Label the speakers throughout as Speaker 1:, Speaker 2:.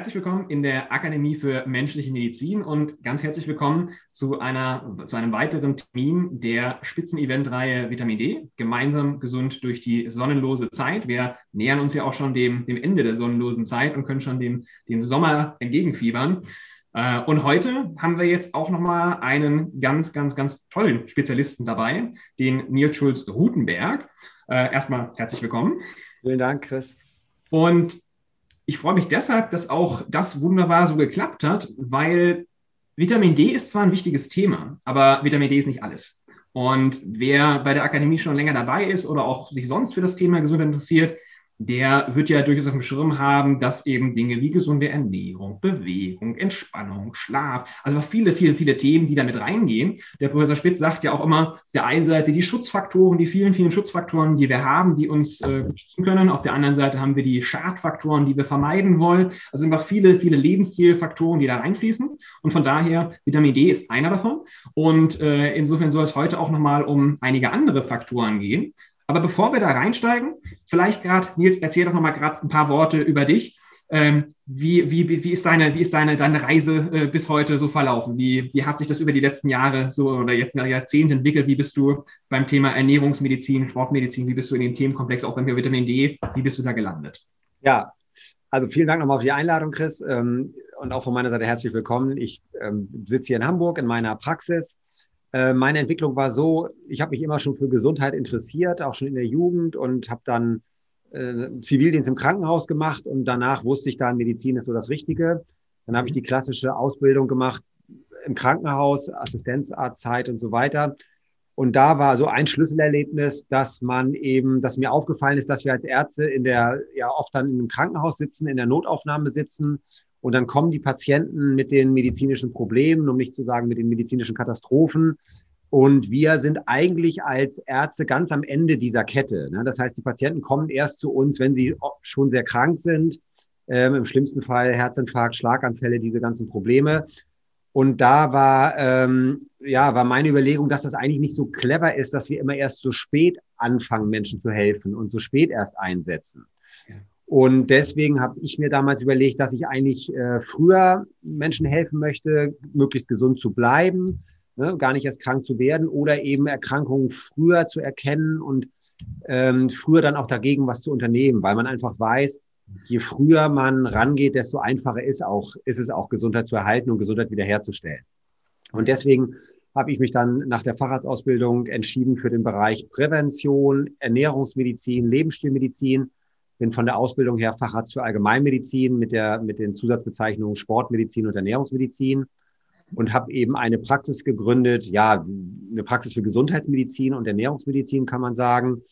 Speaker 1: Herzlich willkommen in der Akademie für menschliche Medizin und ganz herzlich willkommen zu, einer, zu einem weiteren Termin der Spitzeneventreihe Vitamin D, gemeinsam gesund durch die sonnenlose Zeit. Wir nähern uns ja auch schon dem, dem Ende der sonnenlosen Zeit und können schon dem, dem Sommer entgegenfiebern. Äh, und heute haben wir jetzt auch nochmal einen ganz, ganz, ganz tollen Spezialisten dabei, den Nils Schulz Rutenberg. Äh, erstmal herzlich willkommen.
Speaker 2: Vielen Dank, Chris.
Speaker 1: Und ich freue mich deshalb, dass auch das wunderbar so geklappt hat, weil Vitamin D ist zwar ein wichtiges Thema, aber Vitamin D ist nicht alles. Und wer bei der Akademie schon länger dabei ist oder auch sich sonst für das Thema Gesundheit interessiert, der wird ja durchaus auf dem Schirm haben, dass eben Dinge wie gesunde Ernährung, Bewegung, Entspannung, Schlaf, also viele, viele, viele Themen, die damit reingehen. Der Professor Spitz sagt ja auch immer, auf der einen Seite die Schutzfaktoren, die vielen, vielen Schutzfaktoren, die wir haben, die uns äh, schützen können. Auf der anderen Seite haben wir die Schadfaktoren, die wir vermeiden wollen. Also sind noch viele, viele Lebensstilfaktoren, die da reinfließen. Und von daher, Vitamin D ist einer davon. Und äh, insofern soll es heute auch nochmal um einige andere Faktoren gehen. Aber bevor wir da reinsteigen, vielleicht gerade, Nils, erzähl doch nochmal gerade ein paar Worte über dich. Ähm, wie, wie, wie ist, deine, wie ist deine, deine Reise äh, bis heute so verlaufen? Wie, wie hat sich das über die letzten Jahre so oder jetzt Jahrzehnte entwickelt? Wie bist du beim Thema Ernährungsmedizin, Sportmedizin, wie bist du in dem Themenkomplex, auch beim Vitamin D, wie bist du da gelandet?
Speaker 2: Ja, also vielen Dank nochmal für die Einladung, Chris. Ähm, und auch von meiner Seite herzlich willkommen. Ich ähm, sitze hier in Hamburg in meiner Praxis äh, meine Entwicklung war so, ich habe mich immer schon für Gesundheit interessiert, auch schon in der Jugend und habe dann äh, Zivildienst im Krankenhaus gemacht und danach wusste ich dann, Medizin ist so das Richtige. Dann habe ich die klassische Ausbildung gemacht im Krankenhaus, Assistenzarztzeit und so weiter. Und da war so ein Schlüsselerlebnis, dass man eben, dass mir aufgefallen ist, dass wir als Ärzte in der, ja oft dann in einem Krankenhaus sitzen, in der Notaufnahme sitzen und dann kommen die Patienten mit den medizinischen Problemen, um nicht zu sagen mit den medizinischen Katastrophen. Und wir sind eigentlich als Ärzte ganz am Ende dieser Kette. Ne? Das heißt, die Patienten kommen erst zu uns, wenn sie schon sehr krank sind. Ähm, Im schlimmsten Fall Herzinfarkt, Schlaganfälle, diese ganzen Probleme. Und da war, ähm, ja, war meine Überlegung, dass das eigentlich nicht so clever ist, dass wir immer erst so spät anfangen, Menschen zu helfen und so spät erst einsetzen. Und deswegen habe ich mir damals überlegt, dass ich eigentlich äh, früher Menschen helfen möchte, möglichst gesund zu bleiben, ne, gar nicht erst krank zu werden oder eben Erkrankungen früher zu erkennen und ähm, früher dann auch dagegen was zu unternehmen, weil man einfach weiß, je früher man rangeht, desto einfacher ist auch, ist es auch Gesundheit zu erhalten und Gesundheit wiederherzustellen. Und deswegen habe ich mich dann nach der Facharztausbildung entschieden für den Bereich Prävention, Ernährungsmedizin, Lebensstilmedizin bin von der Ausbildung her Facharzt für Allgemeinmedizin mit, der, mit den Zusatzbezeichnungen Sportmedizin und Ernährungsmedizin und habe eben eine Praxis gegründet, ja, eine Praxis für Gesundheitsmedizin und Ernährungsmedizin kann man sagen,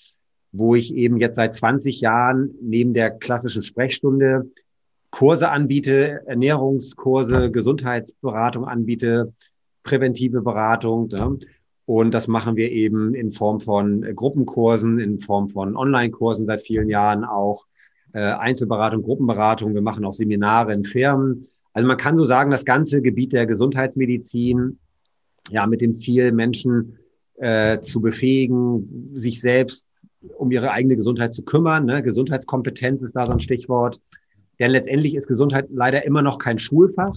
Speaker 2: wo ich eben jetzt seit 20 Jahren neben der klassischen Sprechstunde Kurse anbiete, Ernährungskurse, Gesundheitsberatung anbiete, präventive Beratung. Ne? Und das machen wir eben in Form von äh, Gruppenkursen, in Form von Online-Kursen seit vielen Jahren auch, äh, Einzelberatung, Gruppenberatung. Wir machen auch Seminare in Firmen. Also man kann so sagen, das ganze Gebiet der Gesundheitsmedizin, ja, mit dem Ziel, Menschen äh, zu befähigen, sich selbst um ihre eigene Gesundheit zu kümmern. Ne? Gesundheitskompetenz ist da so ein Stichwort. Denn letztendlich ist Gesundheit leider immer noch kein Schulfach.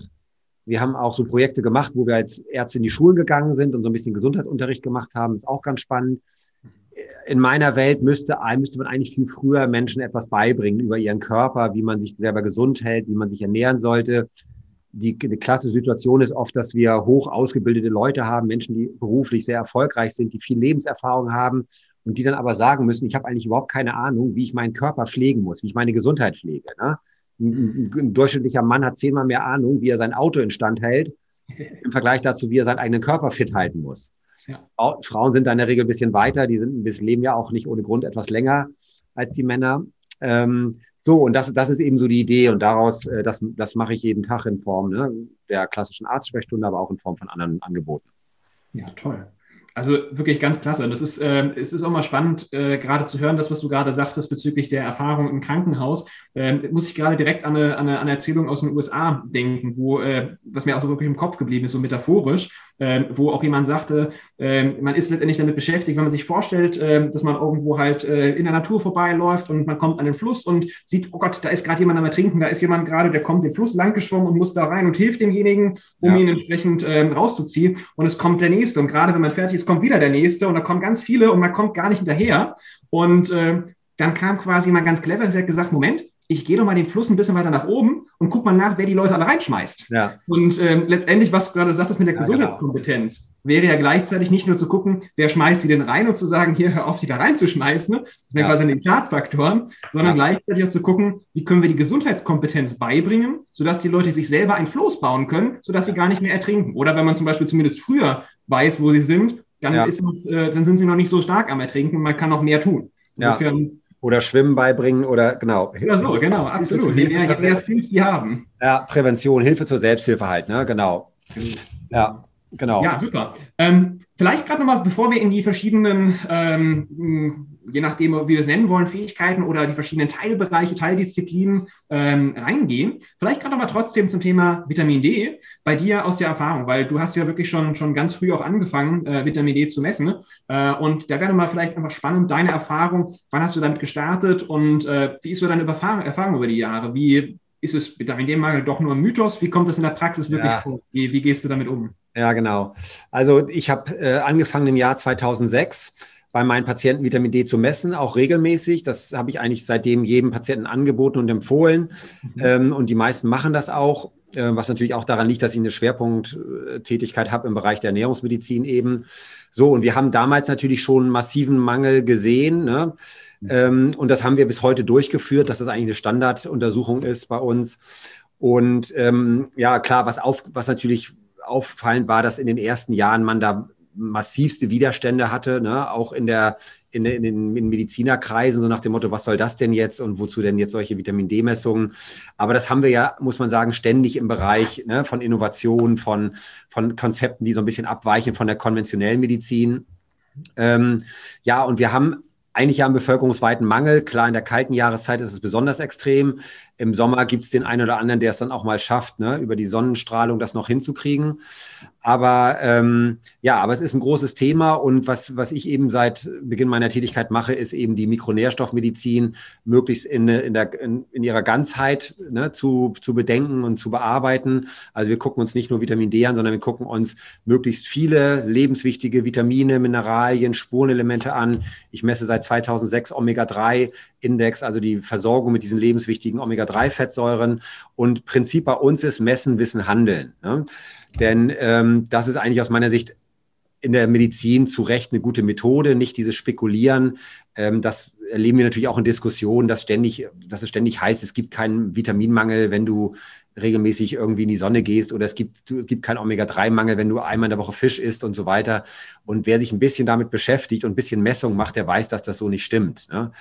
Speaker 2: Wir haben auch so Projekte gemacht, wo wir als Ärzte in die Schulen gegangen sind und so ein bisschen Gesundheitsunterricht gemacht haben. ist auch ganz spannend. In meiner Welt müsste, müsste man eigentlich viel früher Menschen etwas beibringen über ihren Körper, wie man sich selber gesund hält, wie man sich ernähren sollte. Die, die klassische Situation ist oft, dass wir hoch ausgebildete Leute haben, Menschen, die beruflich sehr erfolgreich sind, die viel Lebenserfahrung haben und die dann aber sagen müssen, ich habe eigentlich überhaupt keine Ahnung, wie ich meinen Körper pflegen muss, wie ich meine Gesundheit pflege. Ne? Ein, ein, durchschnittlicher Mann hat zehnmal mehr Ahnung, wie er sein Auto instand hält, im Vergleich dazu, wie er seinen eigenen Körper fit halten muss. Ja. Frauen sind da in der Regel ein bisschen weiter, die sind, leben ja auch nicht ohne Grund etwas länger als die Männer. Ähm, so, und das, das ist eben so die Idee und daraus, äh, das, das mache ich jeden Tag in Form ne, der klassischen Arztsprechstunde, aber auch in Form von anderen Angeboten.
Speaker 1: Ja, toll. Also wirklich ganz klasse. Und das ist, äh, es ist auch mal spannend, äh, gerade zu hören, das, was du gerade sagtest bezüglich der Erfahrung im Krankenhaus. Äh, muss ich gerade direkt an eine, an eine, Erzählung aus den USA denken, wo, äh, was mir auch so wirklich im Kopf geblieben ist, so metaphorisch, äh, wo auch jemand sagte, äh, man ist letztendlich damit beschäftigt, wenn man sich vorstellt, dass man irgendwo halt in der Natur vorbeiläuft und man kommt an den Fluss und sieht, oh Gott, da ist gerade jemand am Ertrinken, da ist jemand gerade, der kommt den Fluss lang geschwommen und muss da rein und hilft demjenigen, um ja. ihn entsprechend rauszuziehen. Und es kommt der Nächste. Und gerade wenn man fertig ist, kommt wieder der Nächste und da kommen ganz viele und man kommt gar nicht hinterher. Und äh, dann kam quasi mal ganz clever, sie hat gesagt, Moment, ich gehe doch mal den Fluss ein bisschen weiter nach oben und guck mal nach, wer die Leute alle reinschmeißt. Ja. Und äh, letztendlich, was du gerade sagst, mit der ja. Gesundheitskompetenz, genau. wäre ja gleichzeitig nicht nur zu gucken, wer schmeißt die denn rein und zu sagen, hier, hör auf, die da reinzuschmeißen, ne? das wäre ja. quasi den Chartfaktoren, sondern ja. gleichzeitig auch zu gucken, wie können wir die Gesundheitskompetenz beibringen, sodass die Leute sich selber ein Floß bauen können, sodass sie gar nicht mehr ertrinken. Oder wenn man zum Beispiel zumindest früher weiß, wo sie sind, dann, ist, äh, dann sind sie noch nicht so stark am Ertrinken, man kann noch mehr tun.
Speaker 2: Insofern oder Schwimmen beibringen oder genau.
Speaker 1: Ja, so, genau, absolut. Je mehr, je mehr Skills die haben.
Speaker 2: Ja, Prävention, Hilfe zur Selbsthilfe halt, ne? Genau. Ja, genau.
Speaker 1: Ja, super. Ähm, vielleicht gerade nochmal, bevor wir in die verschiedenen ähm, je nachdem, wie wir es nennen wollen, Fähigkeiten oder die verschiedenen Teilbereiche, Teildisziplinen ähm, reingehen. Vielleicht gerade aber trotzdem zum Thema Vitamin D bei dir aus der Erfahrung, weil du hast ja wirklich schon, schon ganz früh auch angefangen, äh, Vitamin D zu messen. Äh, und da wäre mal vielleicht einfach spannend, deine Erfahrung, wann hast du damit gestartet und äh, wie ist so deine Erfahrung, Erfahrung über die Jahre? Wie ist es Vitamin D-Mangel doch nur ein Mythos? Wie kommt das in der Praxis wirklich ja. vor? Wie, wie gehst du damit um?
Speaker 2: Ja, genau. Also ich habe äh, angefangen im Jahr 2006 bei meinen Patienten Vitamin D zu messen, auch regelmäßig. Das habe ich eigentlich seitdem jedem Patienten angeboten und empfohlen. Mhm. Ähm, und die meisten machen das auch, äh, was natürlich auch daran liegt, dass ich eine Schwerpunkttätigkeit habe im Bereich der Ernährungsmedizin eben. So, und wir haben damals natürlich schon einen massiven Mangel gesehen. Ne? Mhm. Ähm, und das haben wir bis heute durchgeführt, dass das eigentlich eine Standarduntersuchung ist bei uns. Und ähm, ja, klar, was, auf, was natürlich auffallend war, dass in den ersten Jahren man da massivste Widerstände hatte, ne? auch in der in, in den in Medizinerkreisen, so nach dem Motto, was soll das denn jetzt und wozu denn jetzt solche Vitamin D-Messungen? Aber das haben wir ja, muss man sagen, ständig im Bereich ne, von Innovation, von, von Konzepten, die so ein bisschen abweichen von der konventionellen Medizin. Ähm, ja, und wir haben eigentlich ja einen bevölkerungsweiten Mangel. Klar, in der kalten Jahreszeit ist es besonders extrem. Im Sommer gibt es den einen oder anderen, der es dann auch mal schafft, ne, über die Sonnenstrahlung das noch hinzukriegen. Aber ähm, ja, aber es ist ein großes Thema und was, was ich eben seit Beginn meiner Tätigkeit mache, ist eben die Mikronährstoffmedizin möglichst in, in, der, in, in ihrer Ganzheit ne, zu, zu bedenken und zu bearbeiten. Also wir gucken uns nicht nur Vitamin D an, sondern wir gucken uns möglichst viele lebenswichtige Vitamine, Mineralien, Spurenelemente an. Ich messe seit 2006 Omega-3 Index, also die Versorgung mit diesen lebenswichtigen Omega-3-Fettsäuren. Und Prinzip bei uns ist Messen, Wissen, Handeln. Ne? Denn ähm, das ist eigentlich aus meiner Sicht in der Medizin zu Recht eine gute Methode, nicht dieses Spekulieren. Ähm, das erleben wir natürlich auch in Diskussionen, dass ständig, dass es ständig heißt, es gibt keinen Vitaminmangel, wenn du regelmäßig irgendwie in die Sonne gehst oder es gibt, es gibt keinen Omega-3-Mangel, wenn du einmal in der Woche Fisch isst und so weiter. Und wer sich ein bisschen damit beschäftigt und ein bisschen Messung macht, der weiß, dass das so nicht stimmt. Ne?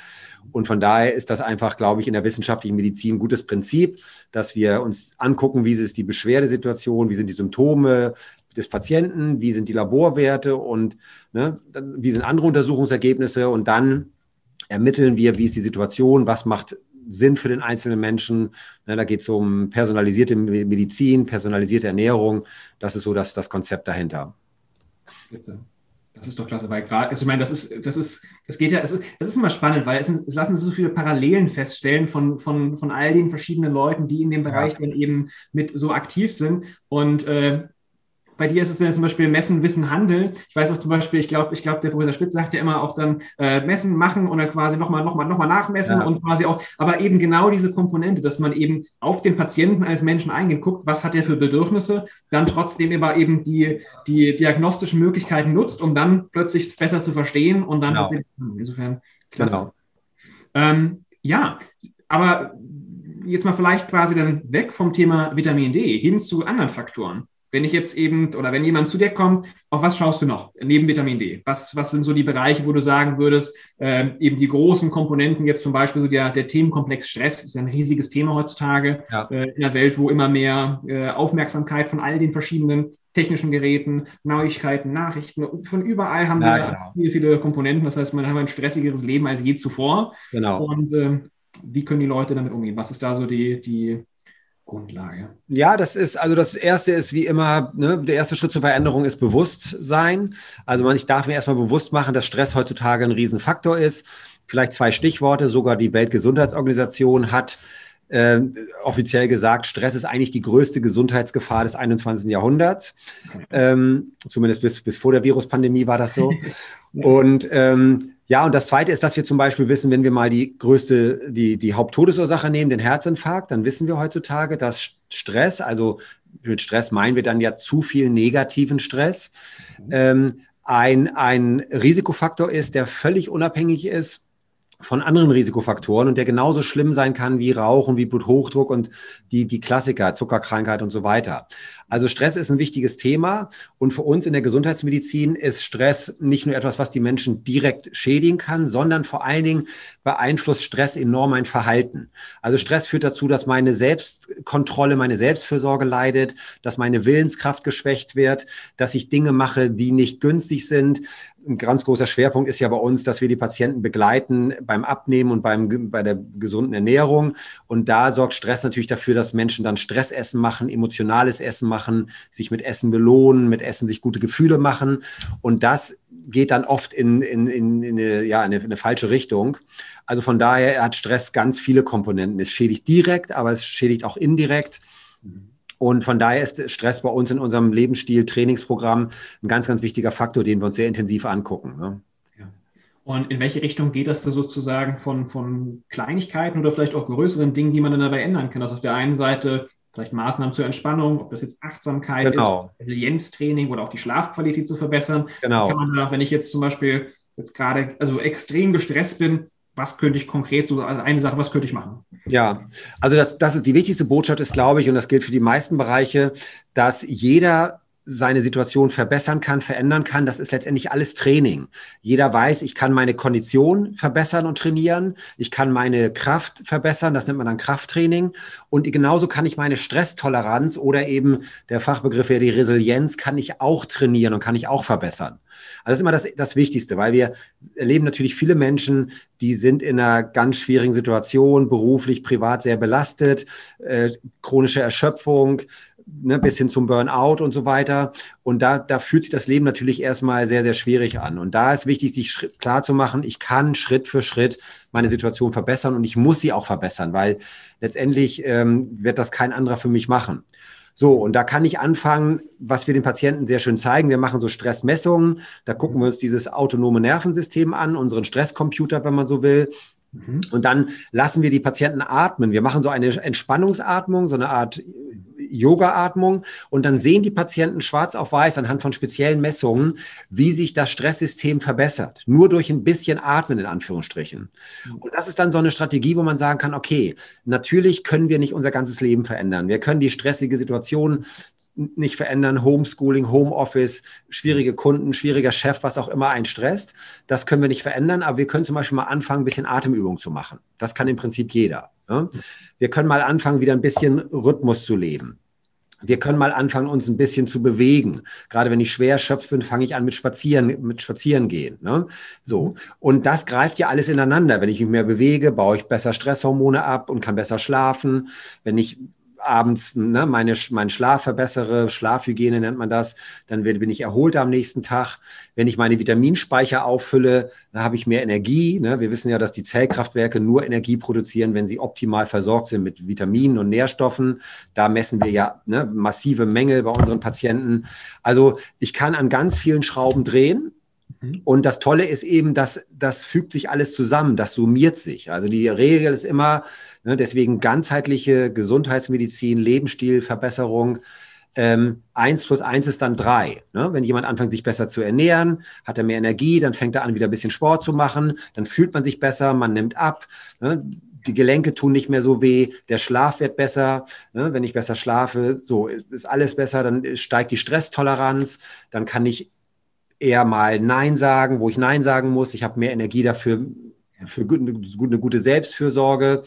Speaker 2: Und von daher ist das einfach, glaube ich, in der wissenschaftlichen Medizin ein gutes Prinzip, dass wir uns angucken, wie ist die Beschwerdesituation, wie sind die Symptome des Patienten, wie sind die Laborwerte und ne, wie sind andere Untersuchungsergebnisse und dann ermitteln wir, wie ist die Situation, was macht Sinn für den einzelnen Menschen. Ne, da geht es um personalisierte Medizin, personalisierte Ernährung. Das ist so das, das Konzept dahinter.
Speaker 1: Das ist doch klasse, weil gerade, also ich meine, das ist, das ist, das geht ja, es ist, das ist immer spannend, weil es, es lassen sich so viele Parallelen feststellen von, von, von all den verschiedenen Leuten, die in dem Bereich ja. dann eben mit so aktiv sind. Und äh, bei dir ist es ja zum Beispiel Messen, Wissen, Handeln. Ich weiß auch zum Beispiel, ich glaube, ich glaube, der Professor Spitz sagt ja immer auch dann äh, Messen machen und dann quasi nochmal, nochmal, nochmal nachmessen ja. und quasi auch, aber eben genau diese Komponente, dass man eben auf den Patienten als Menschen eingeht, guckt, was hat er für Bedürfnisse, dann trotzdem aber eben die, die diagnostischen Möglichkeiten nutzt, um dann plötzlich besser zu verstehen und dann genau. insofern klasse. Genau. Ähm, ja, aber jetzt mal vielleicht quasi dann weg vom Thema Vitamin D hin zu anderen Faktoren. Wenn ich jetzt eben, oder wenn jemand zu dir kommt, auf was schaust du noch neben Vitamin D? Was, was sind so die Bereiche, wo du sagen würdest, äh, eben die großen Komponenten, jetzt zum Beispiel so der, der Themenkomplex Stress, ist ja ein riesiges Thema heutzutage ja. äh, in der Welt, wo immer mehr äh, Aufmerksamkeit von all den verschiedenen technischen Geräten, Neuigkeiten, Nachrichten, von überall haben ja, wir genau. viele, viele Komponenten. Das heißt, man hat ein stressigeres Leben als je zuvor.
Speaker 2: Genau.
Speaker 1: Und äh, wie können die Leute damit umgehen? Was ist da so die, die Grundlage?
Speaker 2: Ja, das ist, also das erste ist wie immer, ne, der erste Schritt zur Veränderung ist Bewusstsein. Also man, ich darf mir erstmal bewusst machen, dass Stress heutzutage ein Riesenfaktor ist. Vielleicht zwei Stichworte, sogar die Weltgesundheitsorganisation hat äh, offiziell gesagt, Stress ist eigentlich die größte Gesundheitsgefahr des 21. Jahrhunderts. Ähm, zumindest bis, bis vor der Viruspandemie war das so. Und ähm, ja, und das Zweite ist, dass wir zum Beispiel wissen, wenn wir mal die größte, die, die Haupttodesursache nehmen, den Herzinfarkt, dann wissen wir heutzutage, dass Stress, also mit Stress meinen wir dann ja zu viel negativen Stress, mhm. ähm, ein, ein Risikofaktor ist, der völlig unabhängig ist von anderen Risikofaktoren und der genauso schlimm sein kann wie Rauchen, wie Bluthochdruck und die, die Klassiker, Zuckerkrankheit und so weiter. Also Stress ist ein wichtiges Thema und für uns in der Gesundheitsmedizin ist Stress nicht nur etwas, was die Menschen direkt schädigen kann, sondern vor allen Dingen beeinflusst Stress enorm mein Verhalten. Also Stress führt dazu, dass meine Selbstkontrolle, meine Selbstfürsorge leidet, dass meine Willenskraft geschwächt wird, dass ich Dinge mache, die nicht günstig sind. Ein ganz großer Schwerpunkt ist ja bei uns, dass wir die Patienten begleiten beim Abnehmen und beim, bei der gesunden Ernährung. Und da sorgt Stress natürlich dafür, dass Menschen dann Stressessen machen, emotionales Essen machen machen, sich mit Essen belohnen, mit Essen sich gute Gefühle machen. Und das geht dann oft in, in, in, in eine, ja, in eine, in eine falsche Richtung. Also von daher hat Stress ganz viele Komponenten. Es schädigt direkt, aber es schädigt auch indirekt. Und von daher ist Stress bei uns in unserem Lebensstil, Trainingsprogramm ein ganz, ganz wichtiger Faktor, den wir uns sehr intensiv angucken. Ne?
Speaker 1: Und in welche Richtung geht das sozusagen von, von Kleinigkeiten oder vielleicht auch größeren Dingen, die man dann dabei ändern kann? Also auf der einen Seite vielleicht Maßnahmen zur Entspannung, ob das jetzt Achtsamkeit
Speaker 2: genau.
Speaker 1: ist, Resilienztraining oder auch die Schlafqualität zu verbessern.
Speaker 2: Genau.
Speaker 1: Kann man da, wenn ich jetzt zum Beispiel jetzt gerade also extrem gestresst bin, was könnte ich konkret so, also eine Sache, was könnte ich machen?
Speaker 2: Ja, also das, das ist die wichtigste Botschaft ist, glaube ich, und das gilt für die meisten Bereiche, dass jeder seine Situation verbessern kann, verändern kann, das ist letztendlich alles Training. Jeder weiß, ich kann meine Kondition verbessern und trainieren, ich kann meine Kraft verbessern, das nennt man dann Krafttraining und genauso kann ich meine Stresstoleranz oder eben der Fachbegriff wäre die Resilienz, kann ich auch trainieren und kann ich auch verbessern. Also das ist immer das, das Wichtigste, weil wir erleben natürlich viele Menschen, die sind in einer ganz schwierigen Situation, beruflich, privat sehr belastet, äh, chronische Erschöpfung, ne, bis hin zum Burnout und so weiter. Und da, da fühlt sich das Leben natürlich erstmal sehr, sehr schwierig an. Und da ist wichtig, sich klar zu machen, ich kann Schritt für Schritt meine Situation verbessern und ich muss sie auch verbessern, weil letztendlich ähm, wird das kein anderer für mich machen. So, und da kann ich anfangen, was wir den Patienten sehr schön zeigen. Wir machen so Stressmessungen. Da gucken wir uns dieses autonome Nervensystem an, unseren Stresscomputer, wenn man so will. Mhm. Und dann lassen wir die Patienten atmen. Wir machen so eine Entspannungsatmung, so eine Art Yoga-Atmung und dann sehen die Patienten schwarz auf weiß anhand von speziellen Messungen, wie sich das Stresssystem verbessert. Nur durch ein bisschen Atmen in Anführungsstrichen. Und das ist dann so eine Strategie, wo man sagen kann, okay, natürlich können wir nicht unser ganzes Leben verändern. Wir können die stressige Situation nicht verändern, Homeschooling, Homeoffice, schwierige Kunden, schwieriger Chef, was auch immer einen stresst. Das können wir nicht verändern, aber wir können zum Beispiel mal anfangen, ein bisschen Atemübung zu machen. Das kann im Prinzip jeder. Wir können mal anfangen, wieder ein bisschen Rhythmus zu leben. Wir können mal anfangen, uns ein bisschen zu bewegen. Gerade wenn ich schwer erschöpft bin, fange ich an mit Spazieren, mit Spazieren gehen. Ne? So. Und das greift ja alles ineinander. Wenn ich mich mehr bewege, baue ich besser Stresshormone ab und kann besser schlafen. Wenn ich abends ne, meine, meinen Schlaf verbessere, Schlafhygiene nennt man das, dann bin ich erholter am nächsten Tag. Wenn ich meine Vitaminspeicher auffülle, dann habe ich mehr Energie. Ne? Wir wissen ja, dass die Zellkraftwerke nur Energie produzieren, wenn sie optimal versorgt sind mit Vitaminen und Nährstoffen. Da messen wir ja ne, massive Mängel bei unseren Patienten. Also ich kann an ganz vielen Schrauben drehen. Mhm. Und das Tolle ist eben, dass das fügt sich alles zusammen, das summiert sich. Also die Regel ist immer, Ne, deswegen ganzheitliche Gesundheitsmedizin, Lebensstilverbesserung. Ähm, eins plus eins ist dann drei. Ne? Wenn jemand anfängt, sich besser zu ernähren, hat er mehr Energie, dann fängt er an, wieder ein bisschen Sport zu machen, dann fühlt man sich besser, man nimmt ab. Ne? die Gelenke tun nicht mehr so weh, der Schlaf wird besser. Ne? Wenn ich besser schlafe, so ist alles besser, dann steigt die Stresstoleranz, dann kann ich eher mal Nein sagen, wo ich Nein sagen muss. Ich habe mehr Energie dafür, für eine gute Selbstfürsorge.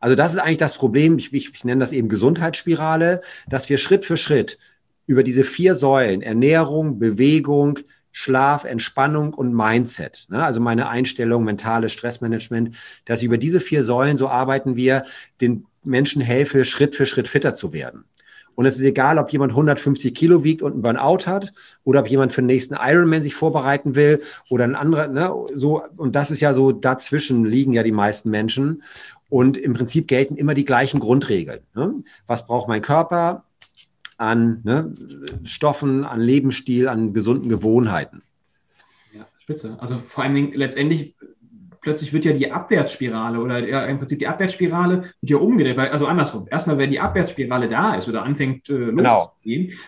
Speaker 2: Also das ist eigentlich das Problem, ich, ich, ich nenne das eben Gesundheitsspirale, dass wir Schritt für Schritt über diese vier Säulen, Ernährung, Bewegung, Schlaf, Entspannung und Mindset. Ne? Also meine Einstellung, mentales Stressmanagement, dass über diese vier Säulen, so arbeiten wir, den Menschen helfe, Schritt für Schritt fitter zu werden. Und es ist egal, ob jemand 150 Kilo wiegt und einen Burnout hat oder ob jemand für den nächsten Ironman sich vorbereiten will oder ein anderer, ne, so. Und das ist ja so, dazwischen liegen ja die meisten Menschen. Und im Prinzip gelten immer die gleichen Grundregeln. Ne? Was braucht mein Körper? an ne, Stoffen, an Lebensstil, an gesunden Gewohnheiten.
Speaker 1: Ja, spitze. Also vor allen Dingen letztendlich plötzlich wird ja die Abwärtsspirale oder ja, im Prinzip die Abwärtsspirale wird ja umgedreht. Also andersrum. Erstmal, wenn die Abwärtsspirale da ist oder anfängt äh,
Speaker 2: genau.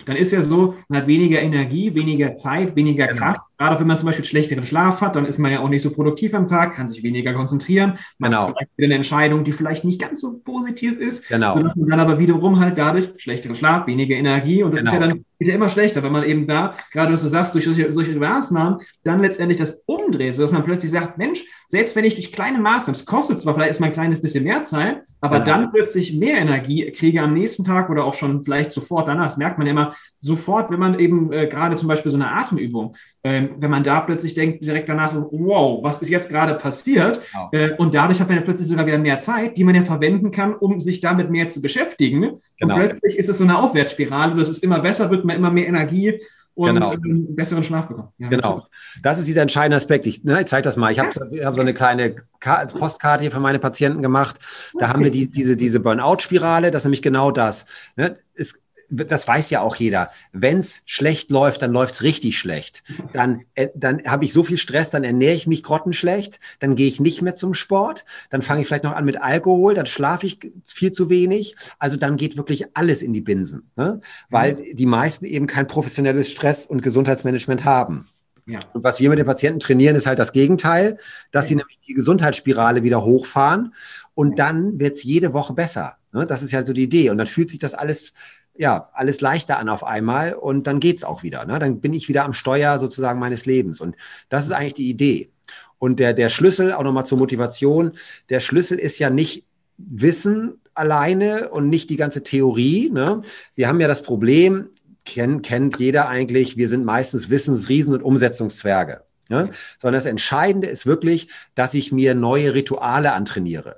Speaker 1: dann ist ja so, man hat weniger Energie, weniger Zeit, weniger genau. Kraft. Gerade wenn man zum Beispiel schlechteren Schlaf hat, dann ist man ja auch nicht so produktiv am Tag, kann sich weniger konzentrieren. Man
Speaker 2: genau.
Speaker 1: vielleicht wieder eine Entscheidung, die vielleicht nicht ganz so positiv ist.
Speaker 2: Genau.
Speaker 1: Sodass man dann aber wiederum halt dadurch schlechteren Schlaf, weniger Energie und das genau. ist ja dann wird ja immer schlechter, wenn man eben da, gerade was du sagst, durch solche, solche Maßnahmen dann letztendlich das umdreht, sodass man plötzlich sagt, Mensch, selbst wenn ich durch kleine Maßnahmen, es kostet zwar vielleicht erstmal ein kleines bisschen mehr Zeit, aber dann plötzlich mehr Energie kriege am nächsten Tag oder auch schon vielleicht sofort danach. Das merkt man immer sofort, wenn man eben äh, gerade zum Beispiel so eine Atemübung, äh, wenn man da plötzlich denkt, direkt danach, wow, was ist jetzt gerade passiert? Genau. Äh, und dadurch hat man ja plötzlich sogar wieder mehr Zeit, die man ja verwenden kann, um sich damit mehr zu beschäftigen. Genau. Und plötzlich ist es so eine Aufwärtsspirale, dass es immer besser wird, man immer mehr Energie und genau. einen besseren Schlaf bekommen.
Speaker 2: Ja, genau. Das ist dieser entscheidende Aspekt. Ich, ne, ich zeige das mal. Ich habe hab so eine kleine Postkarte hier für meine Patienten gemacht. Da okay. haben wir die, diese, diese Burnout-Spirale. Das ist nämlich genau das. Ne? Es, das weiß ja auch jeder. Wenn es schlecht läuft, dann läuft es richtig schlecht. Dann, äh, dann habe ich so viel Stress, dann ernähre ich mich grottenschlecht, dann gehe ich nicht mehr zum Sport, dann fange ich vielleicht noch an mit Alkohol, dann schlafe ich viel zu wenig. Also dann geht wirklich alles in die Binsen, ne? weil mhm. die meisten eben kein professionelles Stress- und Gesundheitsmanagement haben. Ja. Und was wir mit den Patienten trainieren, ist halt das Gegenteil, dass ja. sie nämlich die Gesundheitsspirale wieder hochfahren und dann wird es jede Woche besser. Ne? Das ist ja so die Idee. Und dann fühlt sich das alles ja, alles leichter an auf einmal und dann geht's auch wieder. Ne? Dann bin ich wieder am Steuer sozusagen meines Lebens. Und das ist eigentlich die Idee. Und der, der Schlüssel, auch nochmal zur Motivation, der Schlüssel ist ja nicht Wissen alleine und nicht die ganze Theorie. Ne? Wir haben ja das Problem, kennt, kennt jeder eigentlich, wir sind meistens Wissensriesen und Umsetzungszwerge. Ne? Sondern das Entscheidende ist wirklich, dass ich mir neue Rituale antrainiere.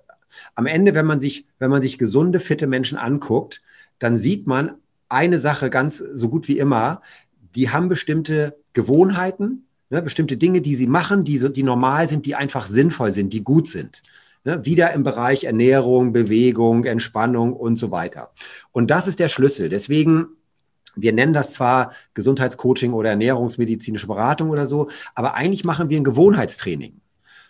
Speaker 2: Am Ende, wenn man sich, wenn man sich gesunde, fitte Menschen anguckt, dann sieht man eine Sache ganz so gut wie immer, die haben bestimmte Gewohnheiten, ne, bestimmte Dinge, die sie machen, die, so, die normal sind, die einfach sinnvoll sind, die gut sind. Ne, wieder im Bereich Ernährung, Bewegung, Entspannung und so weiter. Und das ist der Schlüssel. Deswegen wir nennen das zwar Gesundheitscoaching oder ernährungsmedizinische Beratung oder so, aber eigentlich machen wir ein Gewohnheitstraining.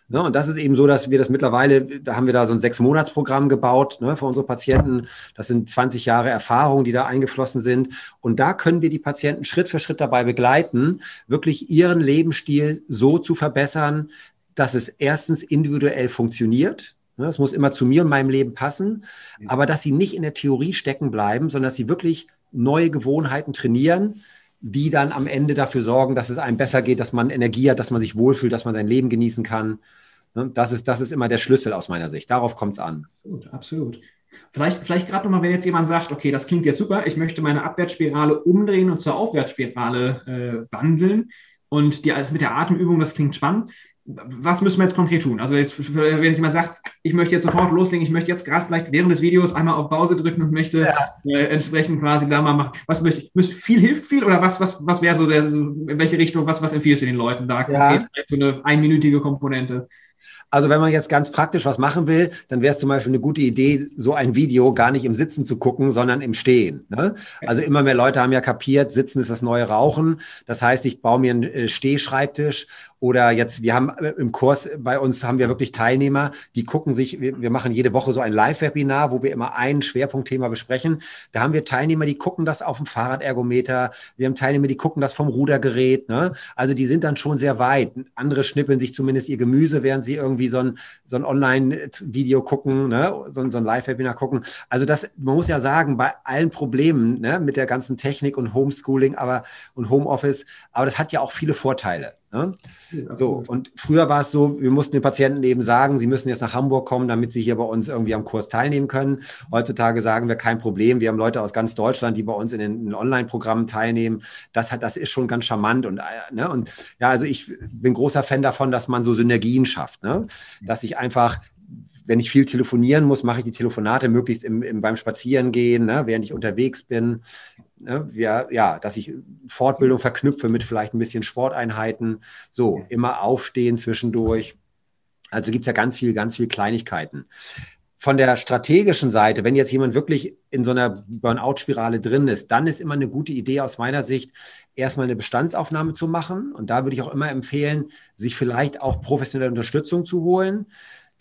Speaker 2: Ne, und das ist eben so, dass wir das mittlerweile, da haben wir da so ein Sechs-Monats-Programm gebaut ne, für unsere Patienten. Das sind 20 Jahre Erfahrung, die da eingeflossen sind. Und da können wir die Patienten Schritt für Schritt dabei begleiten, wirklich ihren Lebensstil so zu verbessern, dass es erstens individuell funktioniert. Ne, das muss immer zu mir und meinem Leben passen. Aber dass sie nicht in der Theorie stecken bleiben, sondern dass sie wirklich neue Gewohnheiten trainieren, die dann am Ende dafür sorgen, dass es einem besser geht, dass man Energie hat, dass man sich wohlfühlt, dass man sein Leben genießen kann. Ne, das ist, das ist immer der Schlüssel aus meiner Sicht. Darauf kommt es an.
Speaker 1: Absolut, absolut. Vielleicht, vielleicht gerade nochmal, wenn jetzt jemand sagt, okay, das klingt jetzt super, ich möchte meine Abwärtsspirale umdrehen und zur Aufwärtsspirale äh, wandeln. Und die, also mit der Atemübung, das klingt spannend was müssen wir jetzt konkret tun? Also jetzt, wenn jetzt jemand sagt, ich möchte jetzt sofort loslegen, ich möchte jetzt gerade vielleicht während des Videos einmal auf Pause drücken und möchte ja. äh, entsprechend quasi da mal machen. Was möchte ich? Viel hilft viel oder was, was, was wäre so der, in welche Richtung, was, was empfiehlst du den Leuten da?
Speaker 2: Ja.
Speaker 1: Für eine einminütige Komponente.
Speaker 2: Also wenn man jetzt ganz praktisch was machen will, dann wäre es zum Beispiel eine gute Idee, so ein Video gar nicht im Sitzen zu gucken, sondern im Stehen. Ne? Also immer mehr Leute haben ja kapiert, Sitzen ist das neue Rauchen. Das heißt, ich baue mir einen äh, Stehschreibtisch Oder jetzt, wir haben äh, im Kurs bei uns haben wir wirklich Teilnehmer, die gucken sich, wir, wir machen jede Woche so ein Live-Webinar, wo wir immer ein Schwerpunktthema besprechen. Da haben wir Teilnehmer, die gucken das auf dem Fahrradergometer. Wir haben Teilnehmer, die gucken das vom Rudergerät. Ne? Also die sind dann schon sehr weit. Andere schnippeln sich zumindest ihr Gemüse, während sie irgendwie so ein, so ein Online-Video gucken, ne? so, so ein Live-Webinar gucken. Also das, man muss ja sagen, bei allen Problemen ne? mit der ganzen Technik und Homeschooling aber, und Homeoffice, aber das hat ja auch viele Vorteile. Ne? so, und früher war es so, wir mussten den Patienten eben sagen, sie müssen jetzt nach Hamburg kommen, damit sie hier bei uns irgendwie am Kurs teilnehmen können. Heutzutage sagen wir kein Problem. Wir haben Leute aus ganz Deutschland, die bei uns in den, den Online-Programmen teilnehmen. Das hat, das ist schon ganz charmant und, ne? und ja, also ich bin großer Fan davon, dass man so Synergien schafft, ne? dass ich einfach wenn ich viel telefonieren muss, mache ich die Telefonate möglichst im, im beim Spazierengehen, ne, während ich unterwegs bin ne, wir, ja, dass ich Fortbildung verknüpfe mit vielleicht ein bisschen Sporteinheiten, so immer aufstehen zwischendurch. Also gibt es ja ganz viel, ganz viel Kleinigkeiten. Von der strategischen Seite, wenn jetzt jemand wirklich in so einer Burnout-Spirale drin ist, dann ist immer eine gute Idee aus meiner Sicht, erstmal eine Bestandsaufnahme zu machen. Und da würde ich auch immer empfehlen, sich vielleicht auch professionelle Unterstützung zu holen.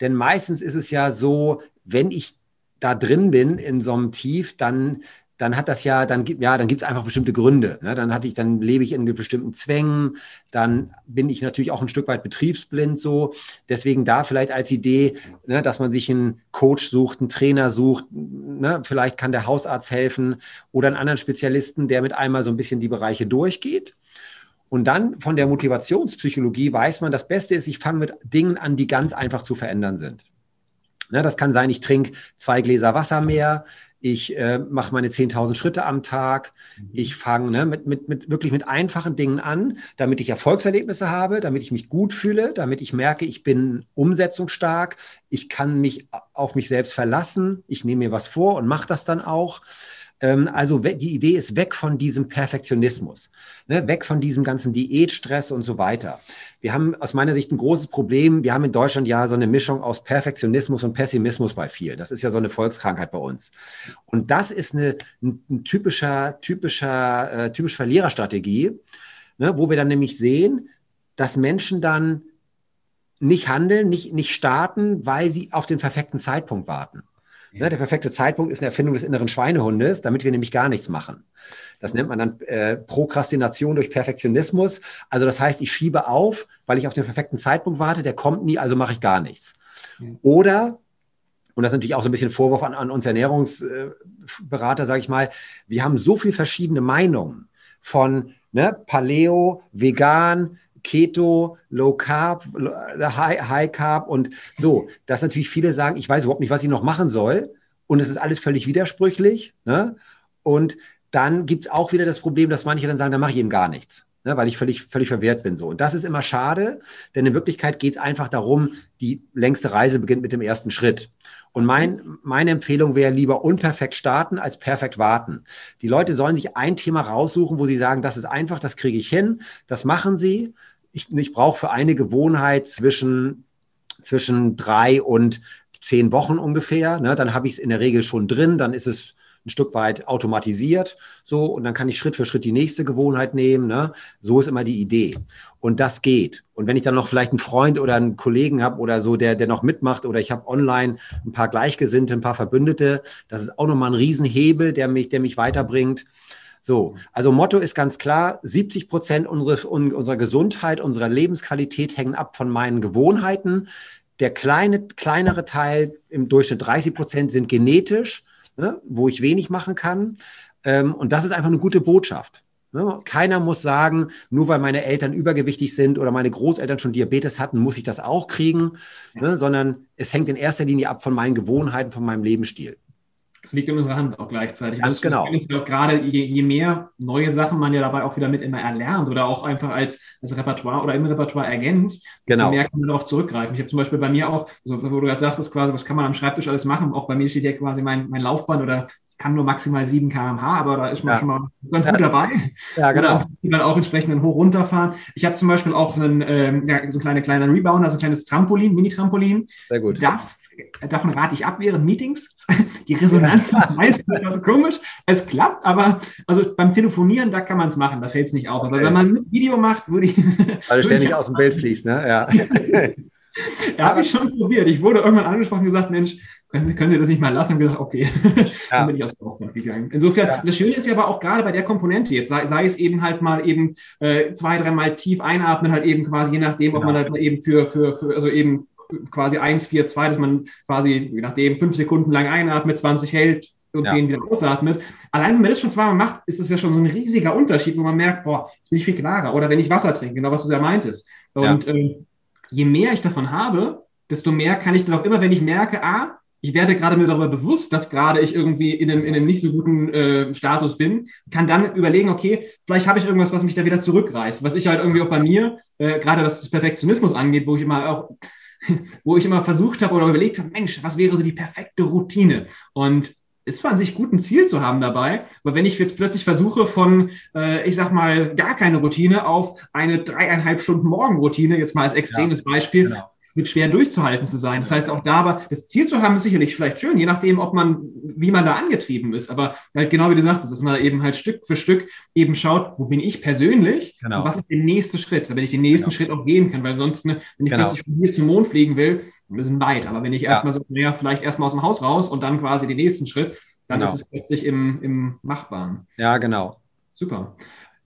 Speaker 2: Denn meistens ist es ja so, wenn ich da drin bin in so einem Tief, dann dann hat das ja, dann gibt ja, dann gibt es einfach bestimmte Gründe. Ne? Dann hatte ich, dann lebe ich in bestimmten Zwängen, dann bin ich natürlich auch ein Stück weit betriebsblind so. Deswegen da vielleicht als Idee, ne, dass man sich einen Coach sucht, einen Trainer sucht, ne? vielleicht kann der Hausarzt helfen oder einen anderen Spezialisten, der mit einmal so ein bisschen die Bereiche durchgeht. Und dann von der Motivationspsychologie weiß man, das Beste ist, ich fange mit Dingen an, die ganz einfach zu verändern sind. Ne, das kann sein, ich trinke zwei Gläser Wasser mehr, ich äh, mache meine 10.000 Schritte am Tag, mhm. ich fange ne, mit, mit, mit, wirklich mit einfachen Dingen an, damit ich Erfolgserlebnisse habe, damit ich mich gut fühle, damit ich merke, ich bin umsetzungsstark, ich kann mich auf mich selbst verlassen, ich nehme mir was vor und mache das dann auch. Ähm, also die Idee ist weg von diesem Perfektionismus, ne? weg von diesem ganzen Diätstress und so weiter. Wir haben aus meiner Sicht ein großes Problem. Wir haben in Deutschland ja so eine Mischung aus Perfektionismus und Pessimismus bei vielen. Das ist ja so eine Volkskrankheit bei uns. Und das ist eine, ein, typischer, typischer, äh, typisch Verliererstrategie, ne? wo wir dann nämlich sehen, dass Menschen dann nicht handeln, nicht, nicht starten, weil sie auf den perfekten Zeitpunkt warten. Ne, der perfekte Zeitpunkt ist eine Erfindung des inneren Schweinehundes, damit wir nämlich gar nichts machen. Das nennt man dann äh, Prokrastination durch Perfektionismus. Also das heißt, ich schiebe auf, weil ich auf den perfekten Zeitpunkt warte, der kommt nie, also mache ich gar nichts. Oder, und das ist natürlich auch so ein bisschen Vorwurf an, an uns Ernährungsberater, sage ich mal, wir haben so viele verschiedene Meinungen von ne, Paleo, vegan, Keto, Low Carb, High, High Carb und so, dass natürlich viele sagen, ich weiß überhaupt nicht, was ich noch machen soll und es ist alles völlig widersprüchlich. Ne? Und dann gibt es auch wieder das Problem, dass manche dann sagen, da mache ich eben gar nichts, ne? weil ich völlig, völlig verwehrt bin. So. Und das ist immer schade, denn in Wirklichkeit geht es einfach darum, die längste Reise beginnt mit dem ersten Schritt. Und mein, meine Empfehlung wäre lieber unperfekt starten als perfekt warten. Die Leute sollen sich ein Thema raussuchen, wo sie sagen, das ist einfach, das kriege ich hin, das machen sie ich, ich brauche für eine Gewohnheit zwischen, zwischen drei und zehn Wochen ungefähr. Ne? Dann habe ich es in der Regel schon drin, dann ist es ein Stück weit automatisiert, so und dann kann ich Schritt für Schritt die nächste Gewohnheit nehmen. Ne? So ist immer die Idee. Und das geht. Und wenn ich dann noch vielleicht einen Freund oder einen Kollegen habe oder so, der, der noch mitmacht, oder ich habe online ein paar Gleichgesinnte, ein paar Verbündete, das ist auch nochmal ein Riesenhebel, der mich, der mich weiterbringt. So, also Motto ist ganz klar, 70 Prozent unserer, unserer Gesundheit, unserer Lebensqualität hängen ab von meinen Gewohnheiten. Der kleine, kleinere Teil, im Durchschnitt 30 Prozent, sind genetisch, ne, wo ich wenig machen kann. Ähm, und das ist einfach eine gute Botschaft. Ne? Keiner muss sagen, nur weil meine Eltern übergewichtig sind oder meine Großeltern schon Diabetes hatten, muss ich das auch kriegen, ne? sondern es hängt in erster Linie ab von meinen Gewohnheiten, von meinem Lebensstil.
Speaker 1: Es liegt in unserer Hand auch gleichzeitig.
Speaker 2: Ganz genau.
Speaker 1: Ich glaube, gerade je, je, mehr neue Sachen man ja dabei auch wieder mit immer erlernt oder auch einfach als, als Repertoire oder im Repertoire ergänzt,
Speaker 2: genau.
Speaker 1: mehr kann man darauf zurückgreifen. Ich habe zum Beispiel bei mir auch, so, wo du gerade sagtest, quasi, was kann man am Schreibtisch alles machen? Auch bei mir steht ja quasi mein, mein Laufband oder es kann nur maximal 7 km/h, aber da ist man ja. schon mal ganz gut dabei.
Speaker 2: Ja, genau.
Speaker 1: Oder auch, auch entsprechend dann hoch runterfahren. Ich habe zum Beispiel auch einen, ähm, ja, so ein kleiner, kleiner Rebounder, so ein kleines Trampolin, Mini-Trampolin.
Speaker 2: Sehr gut.
Speaker 1: Das, davon rate ich ab während Meetings. Die Resonanz ist meistens etwas komisch. Es klappt, aber also beim Telefonieren, da kann man es machen, da fällt es nicht auf. Aber wenn man ein Video macht, würde ich.
Speaker 2: Weil du ständig aus dem Bild fließt, ne? Ja.
Speaker 1: ja, habe ich schon probiert. Ich wurde irgendwann angesprochen und gesagt, Mensch, können, können Sie das nicht mal lassen? Und gesagt, okay, ja. dann bin ich aus dem gegangen. Insofern, ja. das Schöne ist ja aber auch gerade bei der Komponente jetzt, sei, sei es eben halt mal eben äh, zwei, dreimal tief einatmen, halt eben quasi, je nachdem, ob genau. man halt mal eben für, für, für, also eben quasi 1, 4, 2, dass man quasi, je nachdem, fünf Sekunden lang einatmet, 20 hält, und ja. 10 wieder ausatmet. Allein wenn man das schon zweimal macht, ist das ja schon so ein riesiger Unterschied, wo man merkt, boah, jetzt bin ich viel klarer. Oder wenn ich Wasser trinke, genau was du da meintest. Und ja. ähm, je mehr ich davon habe, desto mehr kann ich dann auch immer, wenn ich merke, ah, ich werde gerade mir darüber bewusst, dass gerade ich irgendwie in einem, in einem nicht so guten äh, Status bin, kann dann überlegen, okay, vielleicht habe ich irgendwas, was mich da wieder zurückreißt. Was ich halt irgendwie auch bei mir, äh, gerade was das Perfektionismus angeht, wo ich immer auch, wo ich immer versucht habe oder überlegt habe, Mensch, was wäre so die perfekte Routine? Und ist zwar an sich gut, ein Ziel zu haben dabei, aber wenn ich jetzt plötzlich versuche von, äh, ich sag mal, gar keine Routine auf eine dreieinhalb Stunden Morgenroutine, jetzt mal als extremes ja, Beispiel, genau wird schwer durchzuhalten zu sein. Das heißt, auch da aber das Ziel zu haben, ist sicherlich vielleicht schön, je nachdem, ob man, wie man da angetrieben ist. Aber halt genau wie du sagtest, dass man eben halt Stück für Stück eben schaut, wo bin ich persönlich genau. und was ist der nächste Schritt, damit ich den nächsten genau. Schritt auch gehen kann. Weil sonst, ne, wenn ich genau. plötzlich von hier zum Mond fliegen will, ein bisschen weit. Aber wenn ich ja. erstmal so, naja, vielleicht erstmal aus dem Haus raus und dann quasi den nächsten Schritt, dann genau. ist es plötzlich im, im Machbaren.
Speaker 2: Ja, genau.
Speaker 1: Super.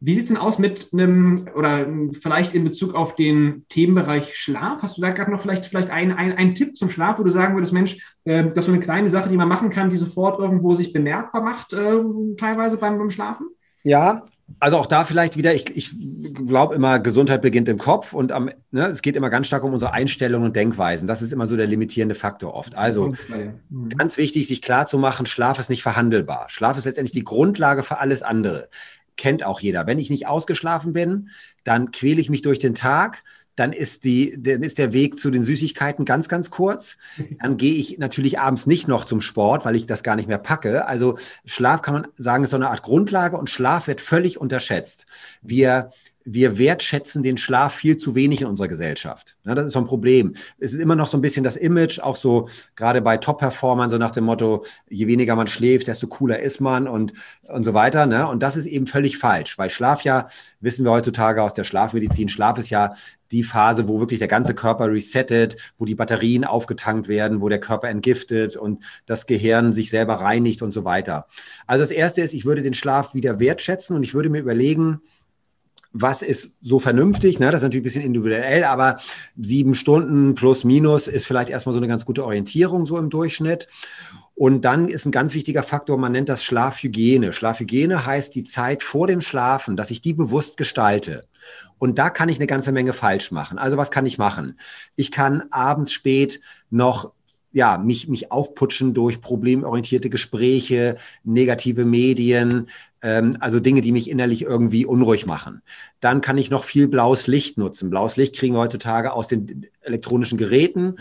Speaker 1: Wie sieht es denn aus mit einem, oder vielleicht in Bezug auf den Themenbereich Schlaf? Hast du da gerade noch vielleicht, vielleicht einen, einen, einen Tipp zum Schlaf, wo du sagen würdest, Mensch, äh, das ist so eine kleine Sache, die man machen kann, die sofort irgendwo sich bemerkbar macht, äh, teilweise beim, beim Schlafen?
Speaker 2: Ja, also auch da vielleicht wieder, ich, ich glaube immer, Gesundheit beginnt im Kopf und am, ne, es geht immer ganz stark um unsere Einstellungen und Denkweisen. Das ist immer so der limitierende Faktor oft. Also mhm. ganz wichtig, sich klar zu machen, Schlaf ist nicht verhandelbar. Schlaf ist letztendlich die Grundlage für alles andere kennt auch jeder. Wenn ich nicht ausgeschlafen bin, dann quäle ich mich durch den Tag. Dann ist, die, dann ist der Weg zu den Süßigkeiten ganz, ganz kurz. Dann gehe ich natürlich abends nicht noch zum Sport, weil ich das gar nicht mehr packe. Also Schlaf kann man sagen, ist so eine Art Grundlage und Schlaf wird völlig unterschätzt. Wir wir wertschätzen den Schlaf viel zu wenig in unserer Gesellschaft. Ja, das ist so ein Problem. Es ist immer noch so ein bisschen das Image, auch so gerade bei Top-Performern, so nach dem Motto, je weniger man schläft, desto cooler ist man und, und so weiter. Ne? Und das ist eben völlig falsch, weil Schlaf ja, wissen wir heutzutage aus der Schlafmedizin, Schlaf ist ja die Phase, wo wirklich der ganze Körper resettet, wo die Batterien aufgetankt werden, wo der Körper entgiftet und das Gehirn sich selber reinigt und so weiter. Also das Erste ist, ich würde den Schlaf wieder wertschätzen und ich würde mir überlegen, was ist so vernünftig, ne? das ist natürlich ein bisschen individuell, aber sieben Stunden plus minus ist vielleicht erstmal so eine ganz gute Orientierung so im Durchschnitt. Und dann ist ein ganz wichtiger Faktor, man nennt das Schlafhygiene. Schlafhygiene heißt die Zeit vor dem Schlafen, dass ich die bewusst gestalte. Und da kann ich eine ganze Menge falsch machen. Also was kann ich machen? Ich kann abends spät noch ja, mich, mich aufputschen durch problemorientierte Gespräche, negative Medien, ähm, also Dinge, die mich innerlich irgendwie unruhig machen. Dann kann ich noch viel blaues Licht nutzen. Blaues Licht kriegen wir heutzutage aus den elektronischen Geräten.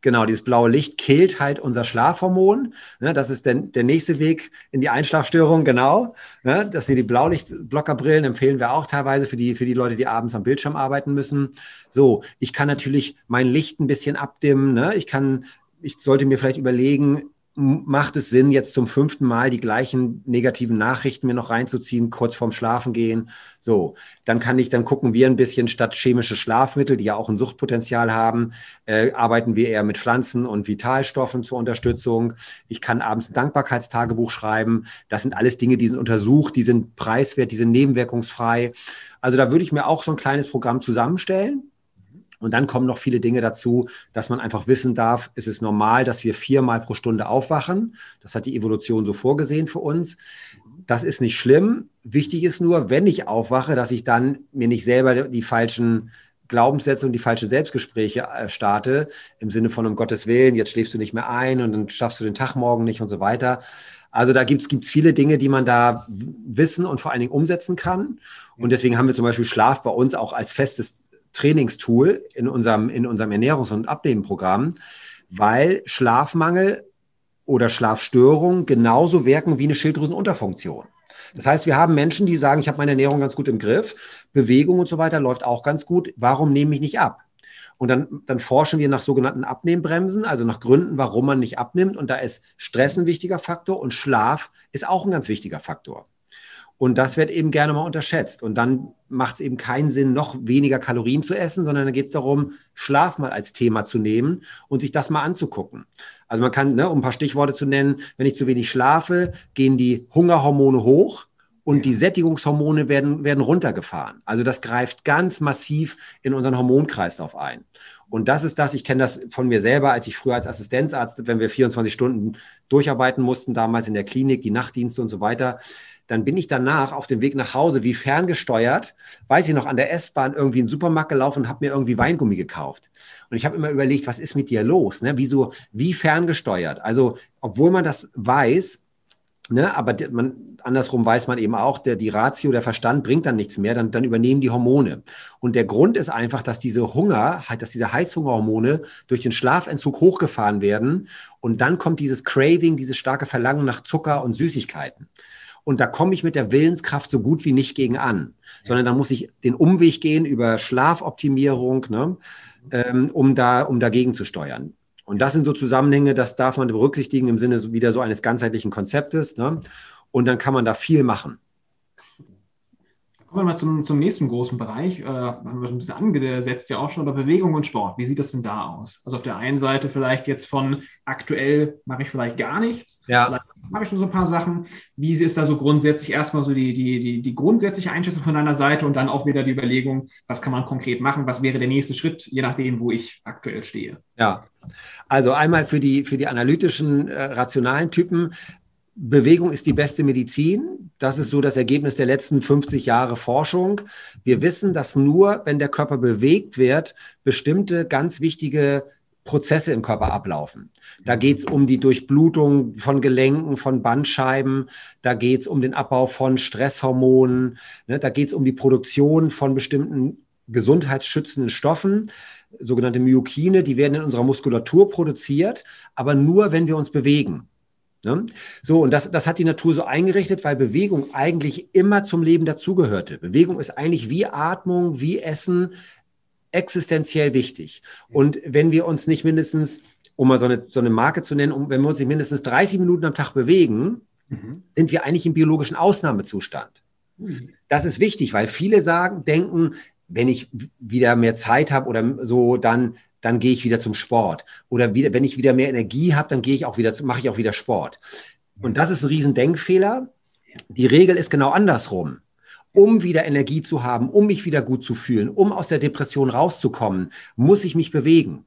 Speaker 2: Genau, dieses blaue Licht killt halt unser Schlafhormon. Ne, das ist der, der nächste Weg in die Einschlafstörung, genau. Ne, dass sie die Blaulichtblockerbrillen empfehlen wir auch teilweise für die, für die Leute, die abends am Bildschirm arbeiten müssen. So, ich kann natürlich mein Licht ein bisschen abdimmen. Ne? Ich kann, ich sollte mir vielleicht überlegen, macht es Sinn, jetzt zum fünften Mal die gleichen negativen Nachrichten mir noch reinzuziehen, kurz vorm Schlafen gehen? So, dann kann ich, dann gucken wir ein bisschen statt chemische Schlafmittel, die ja auch ein Suchtpotenzial haben, äh, arbeiten wir eher mit Pflanzen und Vitalstoffen zur Unterstützung. Ich kann abends ein Dankbarkeitstagebuch schreiben. Das sind alles Dinge, die sind untersucht, die sind preiswert, die sind nebenwirkungsfrei. Also da würde ich mir auch so ein kleines Programm zusammenstellen und dann kommen noch viele Dinge dazu, dass man einfach wissen darf, es ist normal, dass wir viermal pro Stunde aufwachen. Das hat die Evolution so vorgesehen für uns. Das ist nicht schlimm. Wichtig ist nur, wenn ich aufwache, dass ich dann mir nicht selber die falschen Glaubenssätze und die falschen Selbstgespräche äh, starte, im Sinne von um Gottes Willen, jetzt schläfst du nicht mehr ein und dann schaffst du den Tag morgen nicht und so weiter. Also da gibt es viele Dinge, die man da wissen und vor allen Dingen umsetzen kann. Und deswegen haben wir zum Beispiel Schlaf bei uns auch als festes Trainingstool in unserem, in unserem Ernährungs- und Abnehmenprogramm, weil Schlafmangel oder Schlafstörungen genauso wirken wie eine Schilddrüsenunterfunktion. Das heißt, wir haben Menschen, die sagen, ich habe meine Ernährung ganz gut im Griff, Bewegung und so weiter läuft auch ganz gut. Warum nehme ich nicht ab? Und dann, dann forschen wir nach sogenannten Abnehmbremsen, also nach Gründen, warum man nicht abnimmt. Und da ist Stress ein wichtiger Faktor und Schlaf ist auch ein ganz wichtiger Faktor. Und das wird eben gerne mal unterschätzt. Und dann macht es eben keinen Sinn, noch weniger Kalorien zu essen, sondern dann geht es darum, Schlaf mal als Thema zu nehmen und sich das mal anzugucken. Also man kann, ne, um ein paar Stichworte zu nennen, wenn ich zu wenig schlafe, gehen die Hungerhormone hoch und die Sättigungshormone werden, werden runtergefahren. Also das greift ganz massiv in unseren Hormonkreislauf ein. Und das ist das, ich kenne das von mir selber, als ich früher als Assistenzarzt, wenn wir 24 Stunden durcharbeiten mussten, damals in der Klinik, die Nachtdienste und so weiter, dann bin ich danach auf dem Weg nach Hause wie ferngesteuert, weiß ich noch, an der S-Bahn irgendwie in den Supermarkt gelaufen und habe mir irgendwie Weingummi gekauft. Und ich habe immer überlegt, was ist mit dir los? Ne? Wieso, wie ferngesteuert? Also, obwohl man das weiß, ne, aber man, andersrum weiß man eben auch, der, die Ratio, der Verstand bringt dann nichts mehr, dann, dann übernehmen die Hormone. Und der Grund ist einfach, dass diese Hunger, dass diese Heißhungerhormone durch den Schlafentzug hochgefahren werden. Und dann kommt dieses Craving, dieses starke Verlangen nach Zucker und Süßigkeiten. Und da komme ich mit der Willenskraft so gut wie nicht gegen an, sondern da muss ich den Umweg gehen über Schlafoptimierung, ne, ähm, um, da, um dagegen zu steuern. Und das sind so Zusammenhänge, das darf man berücksichtigen im Sinne wieder so eines ganzheitlichen Konzeptes. Ne? Und dann kann man da viel machen.
Speaker 1: Kommen wir mal zum, zum nächsten großen Bereich. Äh, haben wir schon ein bisschen angesetzt ja auch schon, aber Bewegung und Sport. Wie sieht das denn da aus? Also auf der einen Seite vielleicht jetzt von aktuell mache ich vielleicht gar nichts. Ja. Vielleicht mache ich schon so ein paar Sachen. Wie ist da so grundsätzlich erstmal so die, die, die, die grundsätzliche Einschätzung von deiner Seite und dann auch wieder die Überlegung, was kann man konkret machen? Was wäre der nächste Schritt, je nachdem, wo ich aktuell stehe?
Speaker 2: Ja. Also einmal für die, für die analytischen, äh, rationalen Typen. Bewegung ist die beste Medizin. Das ist so das Ergebnis der letzten 50 Jahre Forschung. Wir wissen, dass nur, wenn der Körper bewegt wird, bestimmte ganz wichtige Prozesse im Körper ablaufen. Da geht es um die Durchblutung von Gelenken, von Bandscheiben, da geht es um den Abbau von Stresshormonen, ne, da geht es um die Produktion von bestimmten gesundheitsschützenden Stoffen, sogenannte Myokine, die werden in unserer Muskulatur produziert, aber nur, wenn wir uns bewegen. Ne? So, und das, das hat die Natur so eingerichtet, weil Bewegung eigentlich immer zum Leben dazugehörte. Bewegung ist eigentlich wie Atmung, wie Essen existenziell wichtig. Und wenn wir uns nicht mindestens, um mal so eine, so eine Marke zu nennen, um, wenn wir uns nicht mindestens 30 Minuten am Tag bewegen, mhm. sind wir eigentlich im biologischen Ausnahmezustand. Mhm. Das ist wichtig, weil viele sagen, denken, wenn ich wieder mehr Zeit habe oder so, dann dann gehe ich wieder zum Sport. Oder wieder, wenn ich wieder mehr Energie habe, dann gehe ich auch wieder, mache ich auch wieder Sport. Und das ist ein Riesendenkfehler. Die Regel ist genau andersrum. Um wieder Energie zu haben, um mich wieder gut zu fühlen, um aus der Depression rauszukommen, muss ich mich bewegen.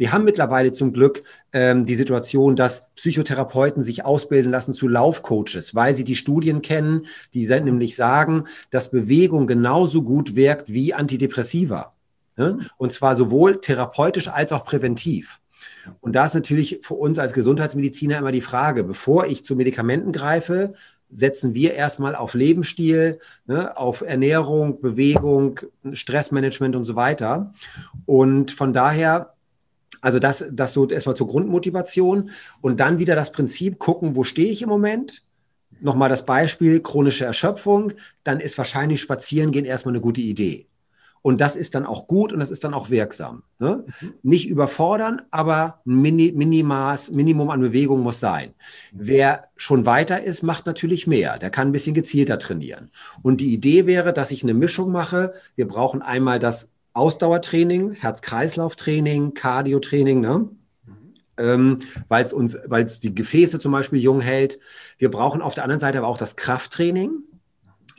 Speaker 2: Wir haben mittlerweile zum Glück ähm, die Situation, dass Psychotherapeuten sich ausbilden lassen zu Laufcoaches, weil sie die Studien kennen, die nämlich sagen, dass Bewegung genauso gut wirkt wie Antidepressiva. Ne? Und zwar sowohl therapeutisch als auch präventiv. Und da ist natürlich für uns als Gesundheitsmediziner immer die Frage, bevor ich zu Medikamenten greife, setzen wir erstmal auf Lebensstil, ne, auf Ernährung, Bewegung, Stressmanagement und so weiter. Und von daher, also das, das so erstmal zur Grundmotivation und dann wieder das Prinzip gucken, wo stehe ich im Moment? Nochmal das Beispiel chronische Erschöpfung, dann ist wahrscheinlich Spazierengehen erstmal eine gute Idee. Und das ist dann auch gut und das ist dann auch wirksam. Ne? Mhm. Nicht überfordern, aber Mini, Minimaß, Minimum an Bewegung muss sein. Mhm. Wer schon weiter ist, macht natürlich mehr. Der kann ein bisschen gezielter trainieren. Und die Idee wäre, dass ich eine Mischung mache. Wir brauchen einmal das Ausdauertraining, Herz-Kreislauf-Training, Cardio-Training, ne? Mhm. Ähm, weil es uns, weil es die Gefäße zum Beispiel jung hält. Wir brauchen auf der anderen Seite aber auch das Krafttraining.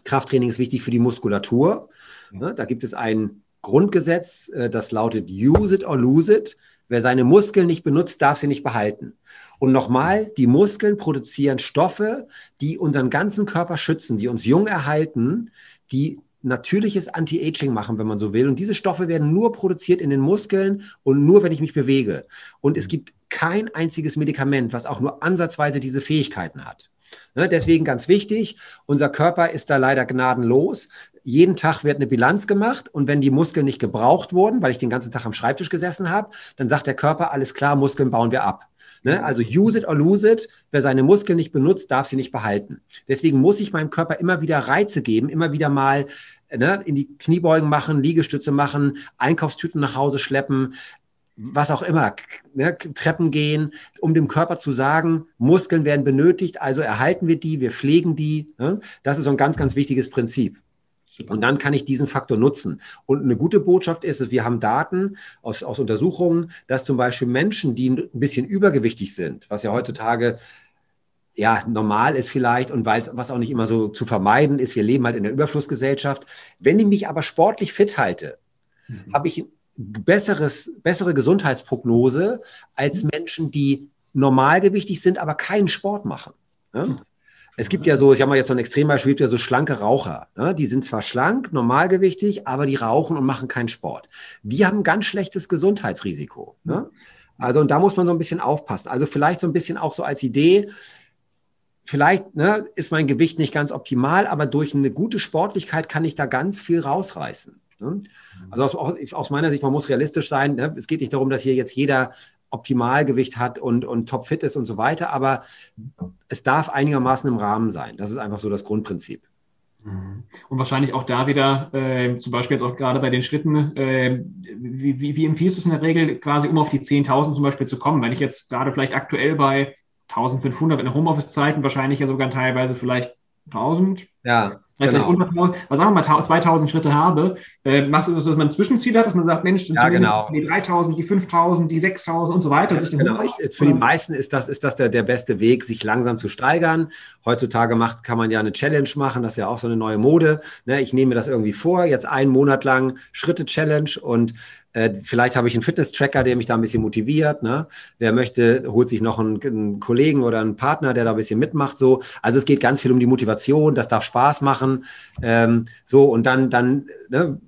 Speaker 2: Krafttraining ist wichtig für die Muskulatur. Ne? Da gibt es ein Grundgesetz, äh, das lautet Use it or lose it. Wer seine Muskeln nicht benutzt, darf sie nicht behalten. Und nochmal, die Muskeln produzieren Stoffe, die unseren ganzen Körper schützen, die uns jung erhalten, die natürliches Anti-Aging machen, wenn man so will. Und diese Stoffe werden nur produziert in den Muskeln und nur, wenn ich mich bewege. Und es gibt kein einziges Medikament, was auch nur ansatzweise diese Fähigkeiten hat. Ne, deswegen ganz wichtig, unser Körper ist da leider gnadenlos. Jeden Tag wird eine Bilanz gemacht und wenn die Muskeln nicht gebraucht wurden, weil ich den ganzen Tag am Schreibtisch gesessen habe, dann sagt der Körper, alles klar, Muskeln bauen wir ab. Ne? Also use it or lose it. Wer seine Muskeln nicht benutzt, darf sie nicht behalten. Deswegen muss ich meinem Körper immer wieder Reize geben, immer wieder mal ne, in die Kniebeugen machen, Liegestütze machen, Einkaufstüten nach Hause schleppen, was auch immer, ne, Treppen gehen, um dem Körper zu sagen, Muskeln werden benötigt, also erhalten wir die, wir pflegen die. Ne? Das ist so ein ganz, ganz wichtiges Prinzip. Und dann kann ich diesen Faktor nutzen. Und eine gute Botschaft ist, wir haben Daten aus, aus Untersuchungen, dass zum Beispiel Menschen, die ein bisschen übergewichtig sind, was ja heutzutage ja, normal ist vielleicht und weil was auch nicht immer so zu vermeiden ist, wir leben halt in der Überflussgesellschaft. Wenn ich mich aber sportlich fit halte, mhm. habe ich besseres, bessere Gesundheitsprognose als Menschen, die normalgewichtig sind, aber keinen Sport machen. Ja? Mhm. Es gibt ja so, ich habe mal jetzt so ein Extrembeispiel, ja so schlanke Raucher. Ne? Die sind zwar schlank, normalgewichtig, aber die rauchen und machen keinen Sport. Die haben ein ganz schlechtes Gesundheitsrisiko. Ne? Also, und da muss man so ein bisschen aufpassen. Also vielleicht so ein bisschen auch so als Idee, vielleicht ne, ist mein Gewicht nicht ganz optimal, aber durch eine gute Sportlichkeit kann ich da ganz viel rausreißen. Ne? Also aus, aus, meiner Sicht, man muss realistisch sein. Ne? Es geht nicht darum, dass hier jetzt jeder Optimalgewicht hat und, und topfit ist und so weiter, aber es darf einigermaßen im Rahmen sein. Das ist einfach so das Grundprinzip.
Speaker 1: Mhm. Und wahrscheinlich auch da wieder, äh, zum Beispiel jetzt auch gerade bei den Schritten, äh, wie, wie, wie, empfiehlst du es in der Regel quasi, um auf die 10.000 zum Beispiel zu kommen? Wenn ich jetzt gerade vielleicht aktuell bei 1.500 in Homeoffice-Zeiten, wahrscheinlich ja sogar teilweise vielleicht 1.000.
Speaker 2: Ja.
Speaker 1: Genau. Unter, was sagen wir mal, 2000 Schritte habe, äh, machst du das, dass man ein Zwischenziel hat, dass man sagt, Mensch,
Speaker 2: ja, genau.
Speaker 1: die 3000, die 5000, die 6000 und so weiter.
Speaker 2: Ja, genau. Ich, für die meisten ist das, ist das der, der beste Weg, sich langsam zu steigern. Heutzutage macht, kann man ja eine Challenge machen, das ist ja auch so eine neue Mode. Ne, ich nehme mir das irgendwie vor, jetzt einen Monat lang Schritte-Challenge und äh, vielleicht habe ich einen Fitness-Tracker, der mich da ein bisschen motiviert. Ne? Wer möchte, holt sich noch einen, einen, Kollegen oder einen Partner, der da ein bisschen mitmacht. So, also es geht ganz viel um die Motivation. Das darf Spaß machen. Ähm, so und dann, dann, ne?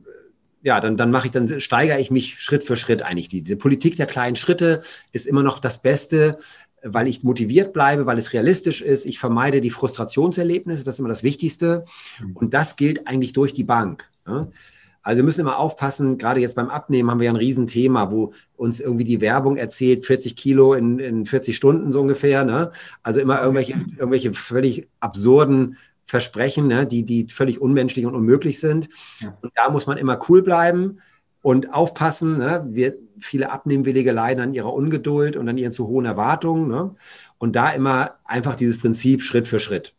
Speaker 2: ja, dann, dann mache ich, dann steigere ich mich Schritt für Schritt eigentlich. Diese Politik der kleinen Schritte ist immer noch das Beste weil ich motiviert bleibe, weil es realistisch ist. Ich vermeide die Frustrationserlebnisse, das ist immer das Wichtigste. Mhm. Und das gilt eigentlich durch die Bank. Ne? Also wir müssen immer aufpassen, gerade jetzt beim Abnehmen haben wir ja ein Riesenthema, wo uns irgendwie die Werbung erzählt, 40 Kilo in, in 40 Stunden so ungefähr. Ne? Also immer irgendwelche, irgendwelche völlig absurden Versprechen, ne? die, die völlig unmenschlich und unmöglich sind. Ja. Und da muss man immer cool bleiben und aufpassen. Ne? Wir, viele Abnehmwillige leiden an ihrer Ungeduld und an ihren zu hohen Erwartungen. Ne? Und da immer einfach dieses Prinzip Schritt für Schritt.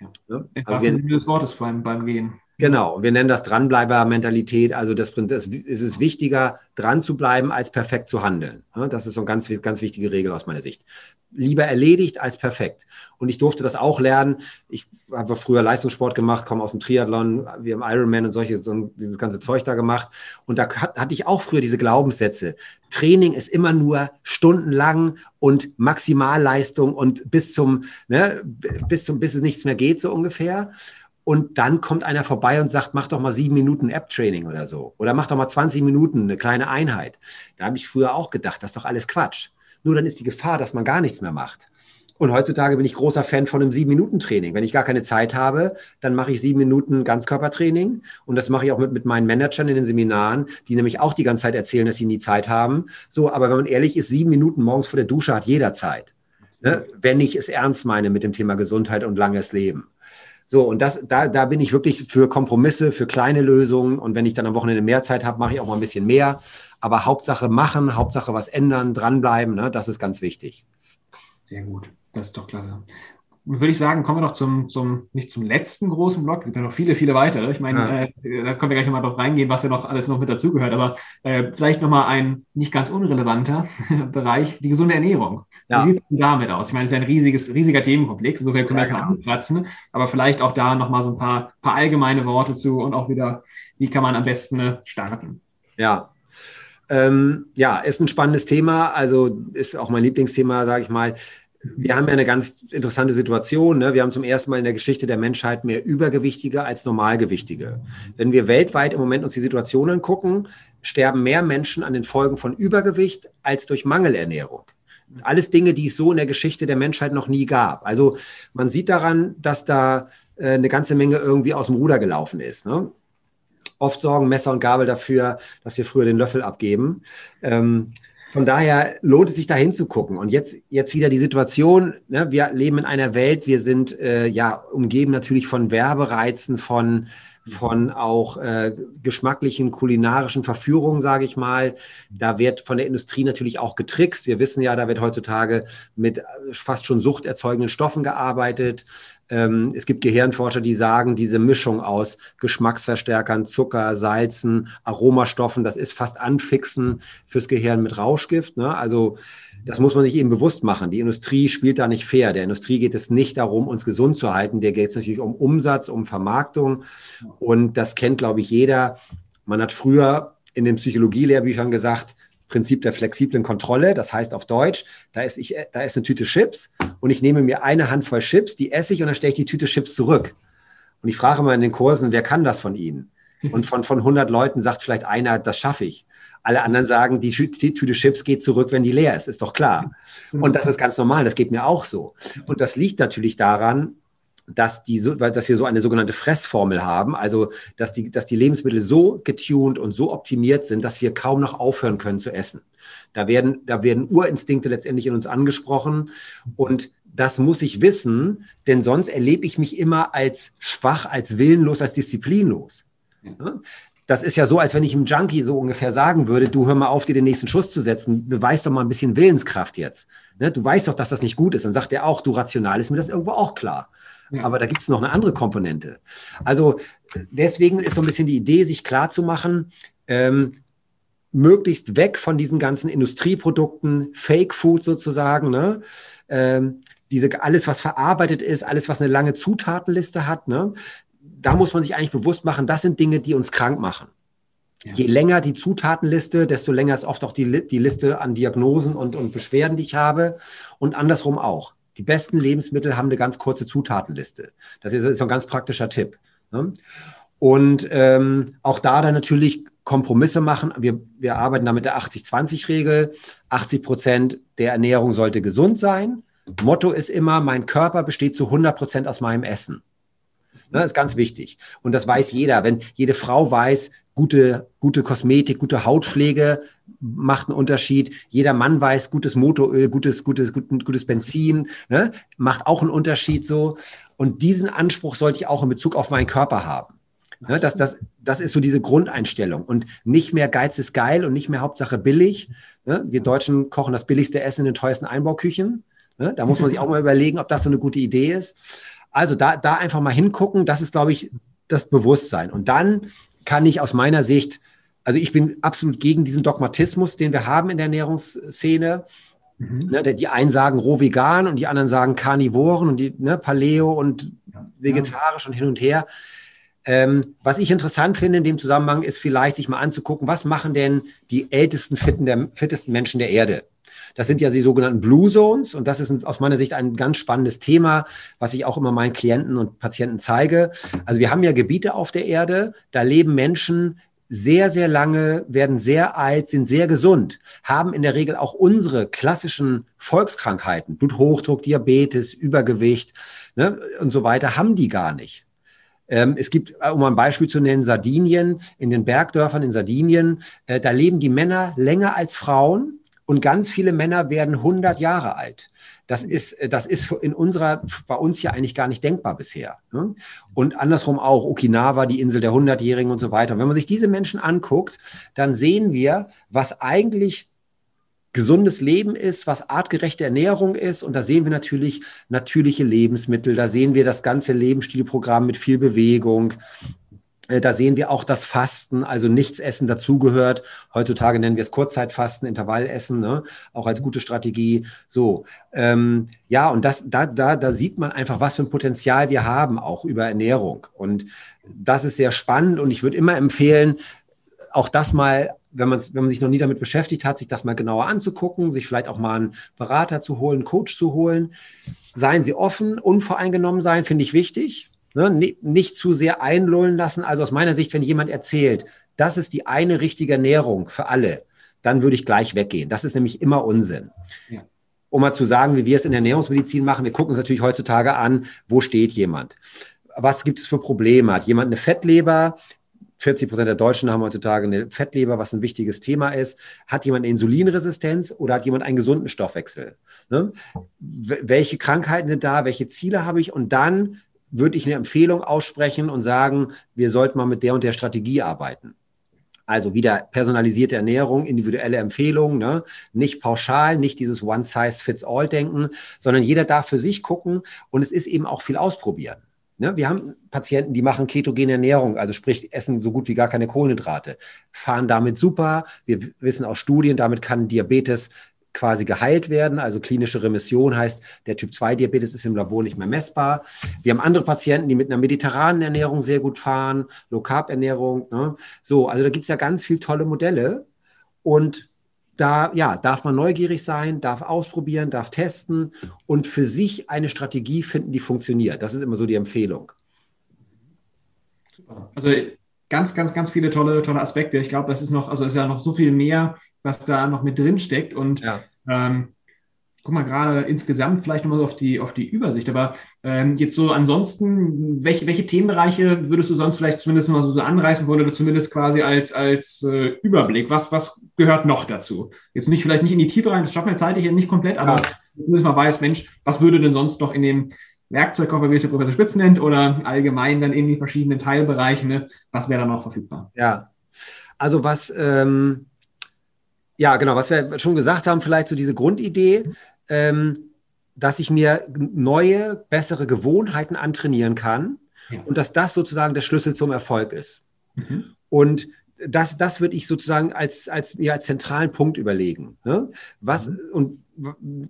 Speaker 1: Ja. Ne? Also wir, des Wortes beim, beim Gehen.
Speaker 2: Genau, wir nennen das Dranbleiber-Mentalität. Also das, das ist es wichtiger, dran zu bleiben, als perfekt zu handeln. Das ist so eine ganz, ganz wichtige Regel aus meiner Sicht. Lieber erledigt als perfekt. Und ich durfte das auch lernen. Ich habe früher Leistungssport gemacht, komme aus dem Triathlon, wir haben Ironman und solche, so dieses ganze Zeug da gemacht. Und da hatte ich auch früher diese Glaubenssätze. Training ist immer nur stundenlang und Maximalleistung und bis zum, ne, bis zum, bis es nichts mehr geht, so ungefähr und dann kommt einer vorbei und sagt, mach doch mal sieben Minuten App-Training oder so. Oder mach doch mal 20 Minuten eine kleine Einheit. Da habe ich früher auch gedacht, das ist doch alles Quatsch. Nur dann ist die Gefahr, dass man gar nichts mehr macht. Und heutzutage bin ich großer Fan von einem sieben Minuten Training. Wenn ich gar keine Zeit habe, dann mache ich sieben Minuten Ganzkörpertraining. Und das mache ich auch mit, mit meinen Managern in den Seminaren, die nämlich auch die ganze Zeit erzählen, dass sie nie Zeit haben. So, aber wenn man ehrlich ist, sieben Minuten morgens vor der Dusche hat jeder Zeit. Ne? Wenn ich es ernst meine mit dem Thema Gesundheit und langes Leben. So, und das, da, da bin ich wirklich für Kompromisse, für kleine Lösungen. Und wenn ich dann am Wochenende mehr Zeit habe, mache ich auch mal ein bisschen mehr. Aber Hauptsache machen, Hauptsache was ändern, dranbleiben, ne, das ist ganz wichtig.
Speaker 1: Sehr gut. Das ist doch klasse würde ich sagen, kommen wir noch zum, zum, nicht zum letzten großen Block, es gibt ja noch viele, viele weitere. Ich meine, ja. äh, da können wir gleich nochmal drauf reingehen, was ja noch alles noch mit dazugehört, aber äh, vielleicht nochmal ein nicht ganz unrelevanter Bereich, die gesunde Ernährung. Ja. Wie sieht es damit aus? Ich meine, es ist ja ein riesiges, riesiger Themenkomplex, insofern können wir erstmal genau. ankratzen, aber vielleicht auch da nochmal so ein paar, paar allgemeine Worte zu und auch wieder, wie kann man am besten äh, starten?
Speaker 2: Ja, ähm, ja, ist ein spannendes Thema. Also ist auch mein Lieblingsthema, sage ich mal wir haben ja eine ganz interessante Situation. Ne? Wir haben zum ersten Mal in der Geschichte der Menschheit mehr Übergewichtige als Normalgewichtige. Wenn wir weltweit im Moment uns die Situation angucken, sterben mehr Menschen an den Folgen von Übergewicht als durch Mangelernährung. Alles Dinge, die es so in der Geschichte der Menschheit noch nie gab. Also man sieht daran, dass da äh, eine ganze Menge irgendwie aus dem Ruder gelaufen ist. Ne? Oft sorgen Messer und Gabel dafür, dass wir früher den Löffel abgeben. Ähm, von daher lohnt es sich da hinzugucken. Und jetzt, jetzt wieder die Situation, ne? wir leben in einer Welt, wir sind äh, ja umgeben natürlich von Werbereizen, von, von auch äh, geschmacklichen kulinarischen Verführungen, sage ich mal. Da wird von der Industrie natürlich auch getrickst. Wir wissen ja, da wird heutzutage mit fast schon suchterzeugenden Stoffen gearbeitet. Ähm, es gibt Gehirnforscher, die sagen, diese Mischung aus Geschmacksverstärkern, Zucker, Salzen, Aromastoffen, das ist fast Anfixen fürs Gehirn mit Rauschgift. Ne? Also das muss man sich eben bewusst machen. Die Industrie spielt da nicht fair. Der Industrie geht es nicht darum, uns gesund zu halten. Der geht es natürlich um Umsatz, um Vermarktung. Und das kennt, glaube ich, jeder. Man hat früher in den Psychologielehrbüchern gesagt, Prinzip der flexiblen Kontrolle. Das heißt auf Deutsch, da ist, ich, da ist eine Tüte Chips und ich nehme mir eine Handvoll Chips, die esse ich und dann stelle ich die Tüte Chips zurück. Und ich frage mal in den Kursen, wer kann das von Ihnen? Und von, von 100 Leuten sagt vielleicht einer, das schaffe ich. Alle anderen sagen, die, die Tüte Chips geht zurück, wenn die leer ist, ist doch klar. Und das ist ganz normal, das geht mir auch so. Und das liegt natürlich daran, dass, die, dass wir so eine sogenannte Fressformel haben, also dass die, dass die Lebensmittel so getuned und so optimiert sind, dass wir kaum noch aufhören können zu essen. Da werden, da werden Urinstinkte letztendlich in uns angesprochen und das muss ich wissen, denn sonst erlebe ich mich immer als schwach, als willenlos, als disziplinlos. Das ist ja so, als wenn ich einem Junkie so ungefähr sagen würde, du hör mal auf, dir den nächsten Schuss zu setzen, beweis doch mal ein bisschen Willenskraft jetzt. Ne, du weißt doch, dass das nicht gut ist. Dann sagt er auch, du rational ist mir das irgendwo auch klar. Ja. Aber da gibt es noch eine andere Komponente. Also deswegen ist so ein bisschen die Idee, sich klar zu machen, ähm, möglichst weg von diesen ganzen Industrieprodukten, Fake Food sozusagen, ne? Ähm, diese, alles, was verarbeitet ist, alles, was eine lange Zutatenliste hat, ne? Da muss man sich eigentlich bewusst machen, das sind Dinge, die uns krank machen. Ja. Je länger die Zutatenliste, desto länger ist oft auch die, die Liste an Diagnosen und, und Beschwerden, die ich habe. Und andersrum auch. Die besten Lebensmittel haben eine ganz kurze Zutatenliste. Das ist, ist ein ganz praktischer Tipp. Ne? Und ähm, auch da dann natürlich Kompromisse machen. Wir, wir arbeiten da mit der 80-20-Regel. 80 Prozent der Ernährung sollte gesund sein. Motto ist immer, mein Körper besteht zu 100 Prozent aus meinem Essen. Das ist ganz wichtig. Und das weiß jeder. Wenn jede Frau weiß, gute, gute Kosmetik, gute Hautpflege macht einen Unterschied. Jeder Mann weiß, gutes Motoröl, gutes, gutes, gutes, gutes Benzin, ne, macht auch einen Unterschied so. Und diesen Anspruch sollte ich auch in Bezug auf meinen Körper haben. Ne, das, das, das ist so diese Grundeinstellung. Und nicht mehr Geiz ist geil und nicht mehr Hauptsache billig. Ne? Wir Deutschen kochen das billigste Essen in den teuersten Einbauküchen. Ne? Da muss man sich auch mal überlegen, ob das so eine gute Idee ist. Also da, da einfach mal hingucken, das ist, glaube ich, das Bewusstsein. Und dann kann ich aus meiner Sicht, also ich bin absolut gegen diesen Dogmatismus, den wir haben in der Ernährungsszene. Mhm. Ne, die einen sagen roh vegan und die anderen sagen Karnivoren und die ne, Paleo und vegetarisch und hin und her. Ähm, was ich interessant finde in dem Zusammenhang ist vielleicht sich mal anzugucken, was machen denn die ältesten, fitten der, fittesten Menschen der Erde? Das sind ja die sogenannten Blue Zones und das ist aus meiner Sicht ein ganz spannendes Thema, was ich auch immer meinen Klienten und Patienten zeige. Also wir haben ja Gebiete auf der Erde, da leben Menschen sehr, sehr lange, werden sehr alt, sind sehr gesund, haben in der Regel auch unsere klassischen Volkskrankheiten, Bluthochdruck, Diabetes, Übergewicht ne, und so weiter, haben die gar nicht. Ähm, es gibt, äh, um ein Beispiel zu nennen, Sardinien, in den Bergdörfern in Sardinien, äh, da leben die Männer länger als Frauen und ganz viele Männer werden 100 Jahre alt. Das ist, das ist in unserer, bei uns ja eigentlich gar nicht denkbar bisher. Ne? Und andersrum auch Okinawa, die Insel der Hundertjährigen und so weiter. Und wenn man sich diese Menschen anguckt, dann sehen wir, was eigentlich gesundes Leben ist, was artgerechte Ernährung ist. Und da sehen wir natürlich natürliche Lebensmittel. Da sehen wir das ganze Lebensstilprogramm mit viel Bewegung, äh, da sehen wir auch das Fasten, also nichts essen dazugehört. Heutzutage nennen wir es Kurzzeitfasten, Intervallessen, ne? auch als gute Strategie. So, ähm, ja, und das, da, da, da sieht man einfach, was für ein Potenzial wir haben, auch über Ernährung. Und das ist sehr spannend und ich würde immer empfehlen, auch das mal, wenn man, wenn man sich noch nie damit beschäftigt hat, sich das mal genauer anzugucken, sich vielleicht auch mal einen Berater zu holen, einen Coach zu holen. Seien Sie offen, unvoreingenommen sein, finde ich wichtig Ne, nicht zu sehr einlullen lassen. Also aus meiner Sicht, wenn jemand erzählt, das ist die eine richtige Ernährung für alle, dann würde ich gleich weggehen. Das ist nämlich immer Unsinn. Ja. Um mal zu sagen, wie wir es in der Ernährungsmedizin machen, wir gucken uns natürlich heutzutage an, wo steht jemand? Was gibt es für Probleme? Hat jemand eine Fettleber? 40 Prozent der Deutschen haben heutzutage eine Fettleber, was ein wichtiges Thema ist. Hat jemand eine Insulinresistenz oder hat jemand einen gesunden Stoffwechsel? Ne? Welche Krankheiten sind da? Welche Ziele habe ich? Und dann würde ich eine Empfehlung aussprechen und sagen, wir sollten mal mit der und der Strategie arbeiten. Also wieder personalisierte Ernährung, individuelle Empfehlungen, ne? nicht pauschal, nicht dieses One-Size-Fits-All-Denken, sondern jeder darf für sich gucken und es ist eben auch viel ausprobieren. Ne? Wir haben Patienten, die machen ketogene Ernährung, also sprich, essen so gut wie gar keine Kohlenhydrate, fahren damit super. Wir wissen aus Studien, damit kann Diabetes quasi geheilt werden. Also klinische Remission heißt, der Typ-2-Diabetes ist im Labor nicht mehr messbar. Wir haben andere Patienten, die mit einer mediterranen Ernährung sehr gut fahren, Low-Carb-Ernährung. Ne? So, also da gibt es ja ganz viele tolle Modelle. Und da ja, darf man neugierig sein, darf ausprobieren, darf testen und für sich eine Strategie finden, die funktioniert. Das ist immer so die Empfehlung.
Speaker 1: Super. Also ganz, ganz, ganz viele tolle, tolle Aspekte. Ich glaube, das ist noch, also ist ja noch so viel mehr, was da noch mit drin steckt. Und ja. ähm, guck mal gerade insgesamt vielleicht nochmal so auf die, auf die Übersicht. Aber ähm, jetzt so ansonsten, welche, welche Themenbereiche würdest du sonst vielleicht zumindest mal so, so anreißen wollen oder zumindest quasi als, als äh, Überblick? Was, was gehört noch dazu? Jetzt nicht vielleicht nicht in die Tiefe rein, das schaffen wir zeitlich nicht komplett, aber ja. zumindest mal weiß, Mensch, was würde denn sonst noch in dem Werkzeugkoffer, wie es der Professor Spitz nennt, oder allgemein dann in die verschiedenen Teilbereiche, ne? was wäre da noch verfügbar?
Speaker 2: Ja, also was, ähm, ja, genau, was wir schon gesagt haben, vielleicht so diese Grundidee, ähm, dass ich mir neue, bessere Gewohnheiten antrainieren kann ja. und dass das sozusagen der Schlüssel zum Erfolg ist. Mhm. Und das, das würde ich sozusagen als, als, ja, als zentralen Punkt überlegen. Ne? Was, mhm. und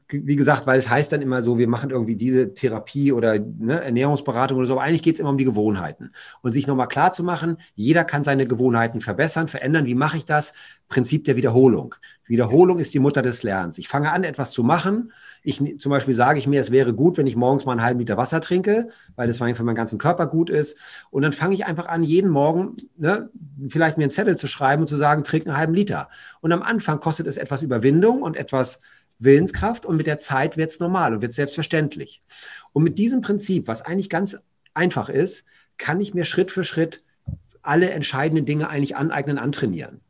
Speaker 2: wie gesagt, weil es heißt dann immer so, wir machen irgendwie diese Therapie oder ne, Ernährungsberatung oder so, aber eigentlich geht es immer um die Gewohnheiten. Und sich nochmal klar zu machen, jeder kann seine Gewohnheiten verbessern, verändern. Wie mache ich das? Prinzip der Wiederholung. Wiederholung ist die Mutter des Lernens. Ich fange an, etwas zu machen. Ich, zum Beispiel sage ich mir, es wäre gut, wenn ich morgens mal einen halben Liter Wasser trinke, weil das für meinen ganzen Körper gut ist. Und dann fange ich einfach an, jeden Morgen ne, vielleicht mir einen Zettel zu schreiben und zu sagen, trink einen halben Liter. Und am Anfang kostet es etwas Überwindung und etwas Willenskraft und mit der Zeit wird es normal und wird selbstverständlich. Und mit diesem Prinzip, was eigentlich ganz einfach ist, kann ich mir Schritt für Schritt alle entscheidenden Dinge eigentlich aneignen, antrainieren.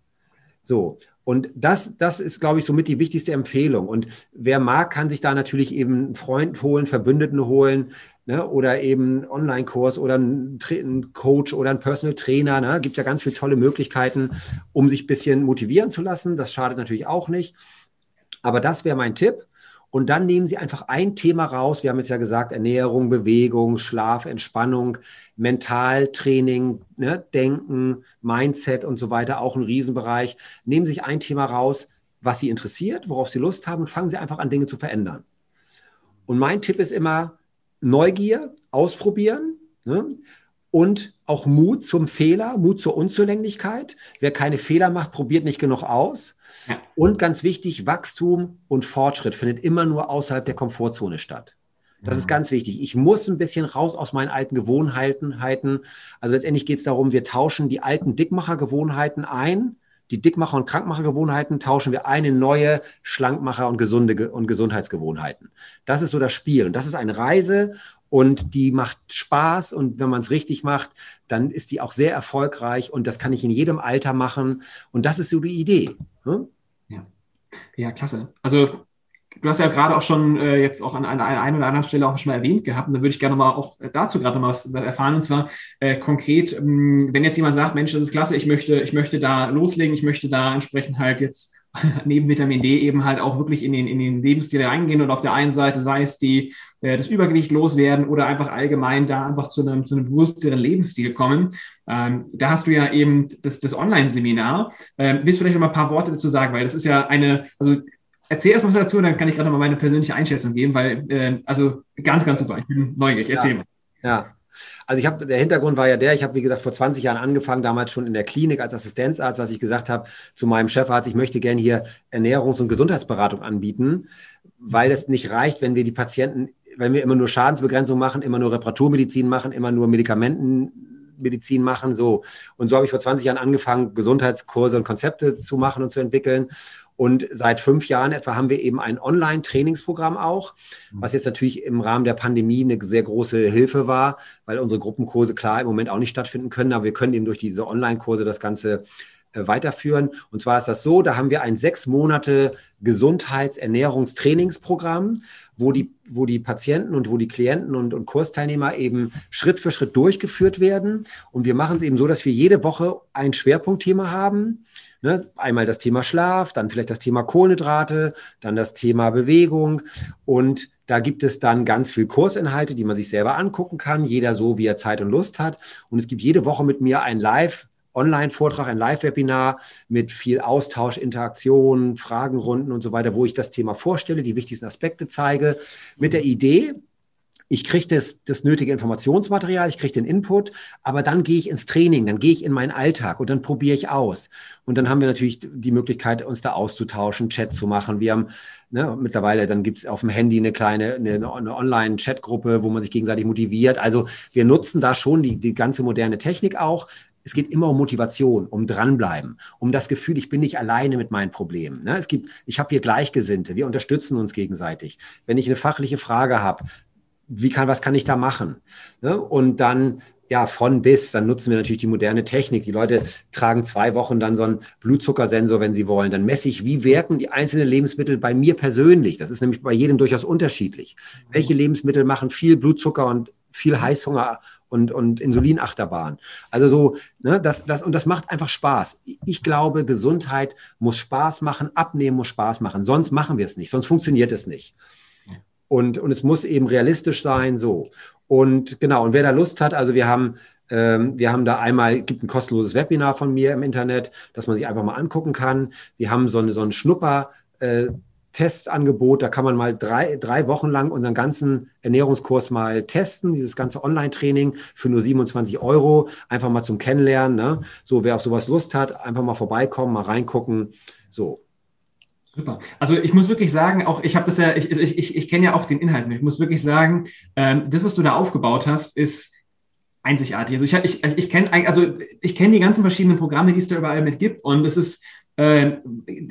Speaker 2: So. Und das, das ist, glaube ich, somit die wichtigste Empfehlung. Und wer mag, kann sich da natürlich eben einen Freund holen, Verbündeten holen, ne, oder eben einen Online-Kurs oder einen, einen, Coach oder einen Personal Trainer. Ne? Gibt ja ganz viele tolle Möglichkeiten, um sich ein bisschen motivieren zu lassen. Das schadet natürlich auch nicht. Aber das wäre mein Tipp. Und dann nehmen Sie einfach ein Thema raus. Wir haben jetzt ja gesagt, Ernährung, Bewegung, Schlaf, Entspannung, Mentaltraining, ne, Denken, Mindset und so weiter, auch ein Riesenbereich. Nehmen Sie sich ein Thema raus, was Sie interessiert, worauf Sie Lust haben und fangen Sie einfach an, Dinge zu verändern. Und mein Tipp ist immer Neugier, ausprobieren. Ne? und auch Mut zum Fehler, Mut zur Unzulänglichkeit. Wer keine Fehler macht, probiert nicht genug aus. Ja. Und ganz wichtig, Wachstum und Fortschritt findet immer nur außerhalb der Komfortzone statt. Das ist mhm. ganz wichtig. Ich muss ein bisschen raus aus meinen alten Gewohnheiten. Also letztendlich geht es darum, wir tauschen die alten Dickmachergewohnheiten ein. Die Dickmacher- und Krankmachergewohnheiten tauschen wir ein in neue Schlankmacher- und gesunde und Gesundheitsgewohnheiten. Das ist so das Spiel. Und das ist eine Reise und die macht Spaß und wenn man es richtig macht, dann ist die auch sehr erfolgreich und das kann ich in jedem Alter machen und das ist so die Idee. Hm?
Speaker 1: Ja. klasse. Also du hast ja gerade auch schon äh, jetzt auch an einer ein oder anderen Stelle auch schon mal erwähnt gehabt und da würde ich gerne mal auch dazu gerade mal was erfahren und zwar äh, konkret, ähm, wenn jetzt jemand sagt, Mensch, das ist klasse, ich möchte, ich möchte da loslegen, ich möchte da entsprechend halt jetzt neben Vitamin D eben halt auch wirklich in den, in den Lebensstil reingehen und auf der einen Seite sei es die, äh, das Übergewicht loswerden oder einfach allgemein da einfach zu einem, zu einem bewussteren Lebensstil kommen. Ähm, da hast du ja eben das, das Online-Seminar. Ähm, willst du vielleicht noch mal ein paar Worte dazu sagen, weil das ist ja eine, also erzähl erst mal was dazu, dann kann ich gerade noch mal meine persönliche Einschätzung geben, weil, äh, also ganz, ganz super. Ich bin neugierig. Erzähl
Speaker 2: ja.
Speaker 1: mal.
Speaker 2: Ja, also ich habe, der Hintergrund war ja der, ich habe, wie gesagt, vor 20 Jahren angefangen, damals schon in der Klinik als Assistenzarzt, dass ich gesagt habe zu meinem Chefarzt, ich möchte gerne hier Ernährungs- und Gesundheitsberatung anbieten, weil es nicht reicht, wenn wir die Patienten, wenn wir immer nur Schadensbegrenzung machen, immer nur Reparaturmedizin machen, immer nur Medikamentenmedizin machen, so. Und so habe ich vor 20 Jahren angefangen, Gesundheitskurse und Konzepte zu machen und zu entwickeln. Und seit fünf Jahren etwa haben wir eben ein Online-Trainingsprogramm auch, mhm. was jetzt natürlich im Rahmen der Pandemie eine sehr große Hilfe war, weil unsere Gruppenkurse klar im Moment auch nicht stattfinden können, aber wir können eben durch diese Online-Kurse das Ganze äh, weiterführen. Und zwar ist das so, da haben wir ein sechs Monate Gesundheitsernährungstrainingsprogramm, wo die, wo die Patienten und wo die Klienten und, und Kursteilnehmer eben Schritt für Schritt durchgeführt werden. Und wir machen es eben so, dass wir jede Woche ein Schwerpunktthema haben Ne? Einmal das Thema Schlaf, dann vielleicht das Thema Kohlenhydrate, dann das Thema Bewegung und da gibt es dann ganz viel Kursinhalte, die man sich selber angucken kann, jeder so, wie er Zeit und Lust hat. Und es gibt jede Woche mit mir ein Live- Online-Vortrag, ein Live-Webinar mit viel Austausch, Interaktion, Fragenrunden und so weiter, wo ich das Thema vorstelle, die wichtigsten Aspekte zeige, mit der Idee, ich kriege das, das nötige Informationsmaterial, ich kriege den Input, aber dann gehe ich ins Training, dann gehe ich in meinen Alltag und dann probiere ich aus. Und dann haben wir natürlich die Möglichkeit, uns da auszutauschen, Chat zu machen. Wir haben ne, mittlerweile, dann gibt es auf dem Handy eine kleine, eine, eine Online-Chat-Gruppe, wo man sich gegenseitig motiviert. Also wir nutzen da schon die, die ganze moderne Technik auch. Es geht immer um Motivation, um dranbleiben, um das Gefühl, ich bin nicht alleine mit meinen Problemen. Ne? Es gibt, ich habe hier Gleichgesinnte, wir unterstützen uns gegenseitig. Wenn ich eine fachliche Frage habe, wie kann, was kann ich da machen? Ne? Und dann ja, von bis, dann nutzen wir natürlich die moderne Technik. Die Leute tragen zwei Wochen dann so einen Blutzuckersensor, wenn sie wollen. Dann messe ich, wie wirken die einzelnen Lebensmittel bei mir persönlich. Das ist nämlich bei jedem durchaus unterschiedlich. Welche Lebensmittel machen viel Blutzucker und viel Heißhunger und, und Insulinachterbahn. Also so, ne, das, das, und das macht einfach Spaß. Ich glaube, Gesundheit muss Spaß machen, Abnehmen muss Spaß machen. Sonst machen wir es nicht, sonst funktioniert es nicht. Und, und es muss eben realistisch sein, so. Und genau, und wer da Lust hat, also wir haben, ähm, wir haben da einmal, gibt ein kostenloses Webinar von mir im Internet, das man sich einfach mal angucken kann. Wir haben so, eine, so ein Schnupper, äh, Testangebot, da kann man mal drei, drei Wochen lang unseren ganzen Ernährungskurs mal testen, dieses ganze Online-Training für nur 27 Euro, einfach mal zum Kennenlernen. Ne? So, wer auf sowas Lust hat, einfach mal vorbeikommen, mal reingucken. So,
Speaker 1: Super. Also ich muss wirklich sagen, auch ich habe das ja, ich, ich, ich, ich kenne ja auch den Inhalt nicht. Ich muss wirklich sagen, ähm, das, was du da aufgebaut hast, ist einzigartig. Also ich, ich, ich kenne also ich kenne die ganzen verschiedenen Programme, die es da überall mit gibt. Und es ist, äh,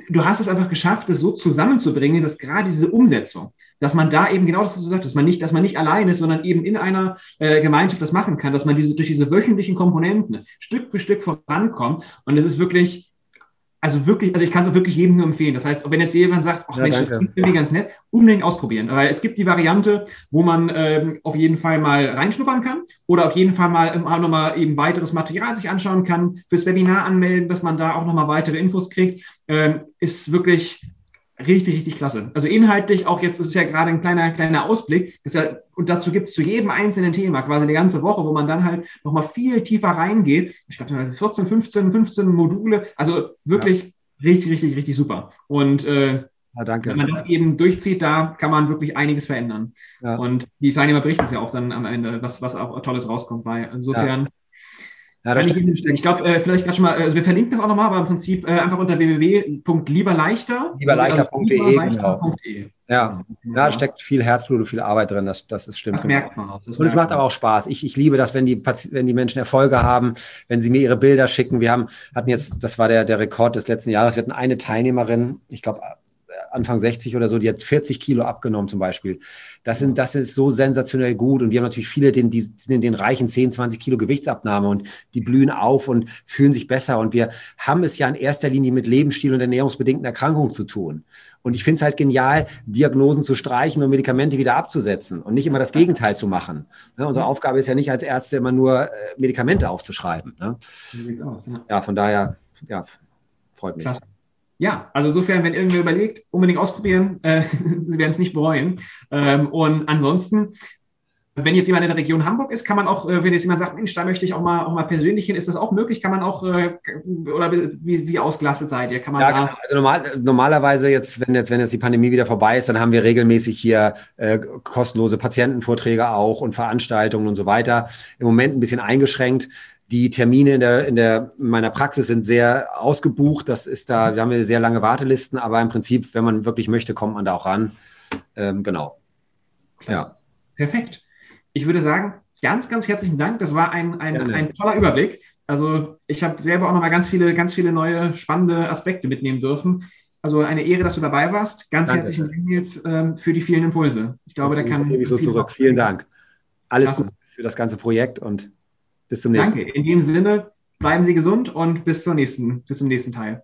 Speaker 1: du hast es einfach geschafft, das so zusammenzubringen, dass gerade diese Umsetzung, dass man da eben genau das, was du sagst, dass man nicht, dass man nicht allein ist, sondern eben in einer äh, Gemeinschaft das machen kann, dass man diese durch diese wöchentlichen Komponenten Stück für Stück vorankommt. Und es ist wirklich also wirklich, also ich kann es auch wirklich jedem nur empfehlen. Das heißt, wenn jetzt jemand sagt, ach ja, Mensch, danke. das klingt irgendwie ganz nett, unbedingt ausprobieren. Weil es gibt die Variante, wo man ähm, auf jeden Fall mal reinschnuppern kann oder auf jeden Fall mal auch nochmal eben weiteres Material sich anschauen kann, fürs Webinar anmelden, dass man da auch nochmal weitere Infos kriegt. Ähm, ist wirklich richtig, richtig klasse. Also inhaltlich auch jetzt, ist es ja gerade ein kleiner, kleiner Ausblick. Ja, und dazu gibt es zu jedem einzelnen Thema quasi eine ganze Woche, wo man dann halt nochmal viel tiefer reingeht. Ich glaube, 14, 15, 15 Module. Also wirklich ja. richtig, richtig, richtig super. Und äh, ja, danke. wenn man das eben durchzieht, da kann man wirklich einiges verändern. Und die Teilnehmer berichten es ja auch dann am Ende, was, was auch Tolles rauskommt. Weil insofern ja, das ich, ich glaube, äh, vielleicht gerade schon mal, also wir verlinken das auch nochmal, aber im Prinzip äh, einfach unter www.lieberleichter.
Speaker 2: Lieberleichter.de, also genau. Ja, da steckt viel Herzblut und viel Arbeit drin, das, das ist stimmt. Das merkt man auch. und es macht aber auch Spaß. Ich, ich liebe das, wenn die, wenn die Menschen Erfolge haben, wenn sie mir ihre Bilder schicken. Wir haben, hatten jetzt, das war der, der Rekord des letzten Jahres, wir hatten eine Teilnehmerin, ich glaube, Anfang 60 oder so, die hat 40 Kilo abgenommen zum Beispiel. Das, sind, das ist so sensationell gut. Und wir haben natürlich viele, den, die sind den reichen 10, 20 Kilo Gewichtsabnahme und die blühen auf und fühlen sich besser. Und wir haben es ja in erster Linie mit Lebensstil und ernährungsbedingten Erkrankungen zu tun. Und ich finde es halt genial, Diagnosen zu streichen und Medikamente wieder abzusetzen und nicht immer das Gegenteil zu machen. Ne? Unsere Aufgabe ist ja nicht als Ärzte immer nur äh, Medikamente aufzuschreiben. Ne? Ja, von daher, ja, freut mich. Klasse.
Speaker 1: Ja, also insofern, wenn irgendwer überlegt, unbedingt ausprobieren, äh, Sie werden es nicht bereuen. Ähm, und ansonsten, wenn jetzt jemand in der Region Hamburg ist, kann man auch, äh, wenn jetzt jemand sagt, Mensch, da möchte ich auch mal, auch mal persönlich hin, ist das auch möglich? Kann man auch, äh, oder wie, wie ausgelastet seid ihr? Kann man ja,
Speaker 2: da genau. also normal, normalerweise jetzt wenn, jetzt, wenn jetzt die Pandemie wieder vorbei ist, dann haben wir regelmäßig hier äh, kostenlose Patientenvorträge auch und Veranstaltungen und so weiter. Im Moment ein bisschen eingeschränkt. Die Termine in der, in der, in meiner Praxis sind sehr ausgebucht. Das ist da, wir haben ja sehr lange Wartelisten, aber im Prinzip, wenn man wirklich möchte, kommt man da auch ran. Ähm, genau. Klasse.
Speaker 1: Ja. Perfekt. Ich würde sagen, ganz, ganz herzlichen Dank. Das war ein, ein, ein toller Überblick. Also ich habe selber auch nochmal ganz viele, ganz viele neue spannende Aspekte mitnehmen dürfen. Also eine Ehre, dass du dabei warst. Ganz
Speaker 2: Danke,
Speaker 1: herzlichen Dank jetzt ähm, für die vielen Impulse. Ich glaube, da kann
Speaker 2: ich so zurück. Vielen Dank. Alles Gute für das ganze Projekt und bis zum nächsten
Speaker 1: Danke. In dem Sinne, bleiben Sie gesund und bis, zur nächsten, bis zum nächsten Teil.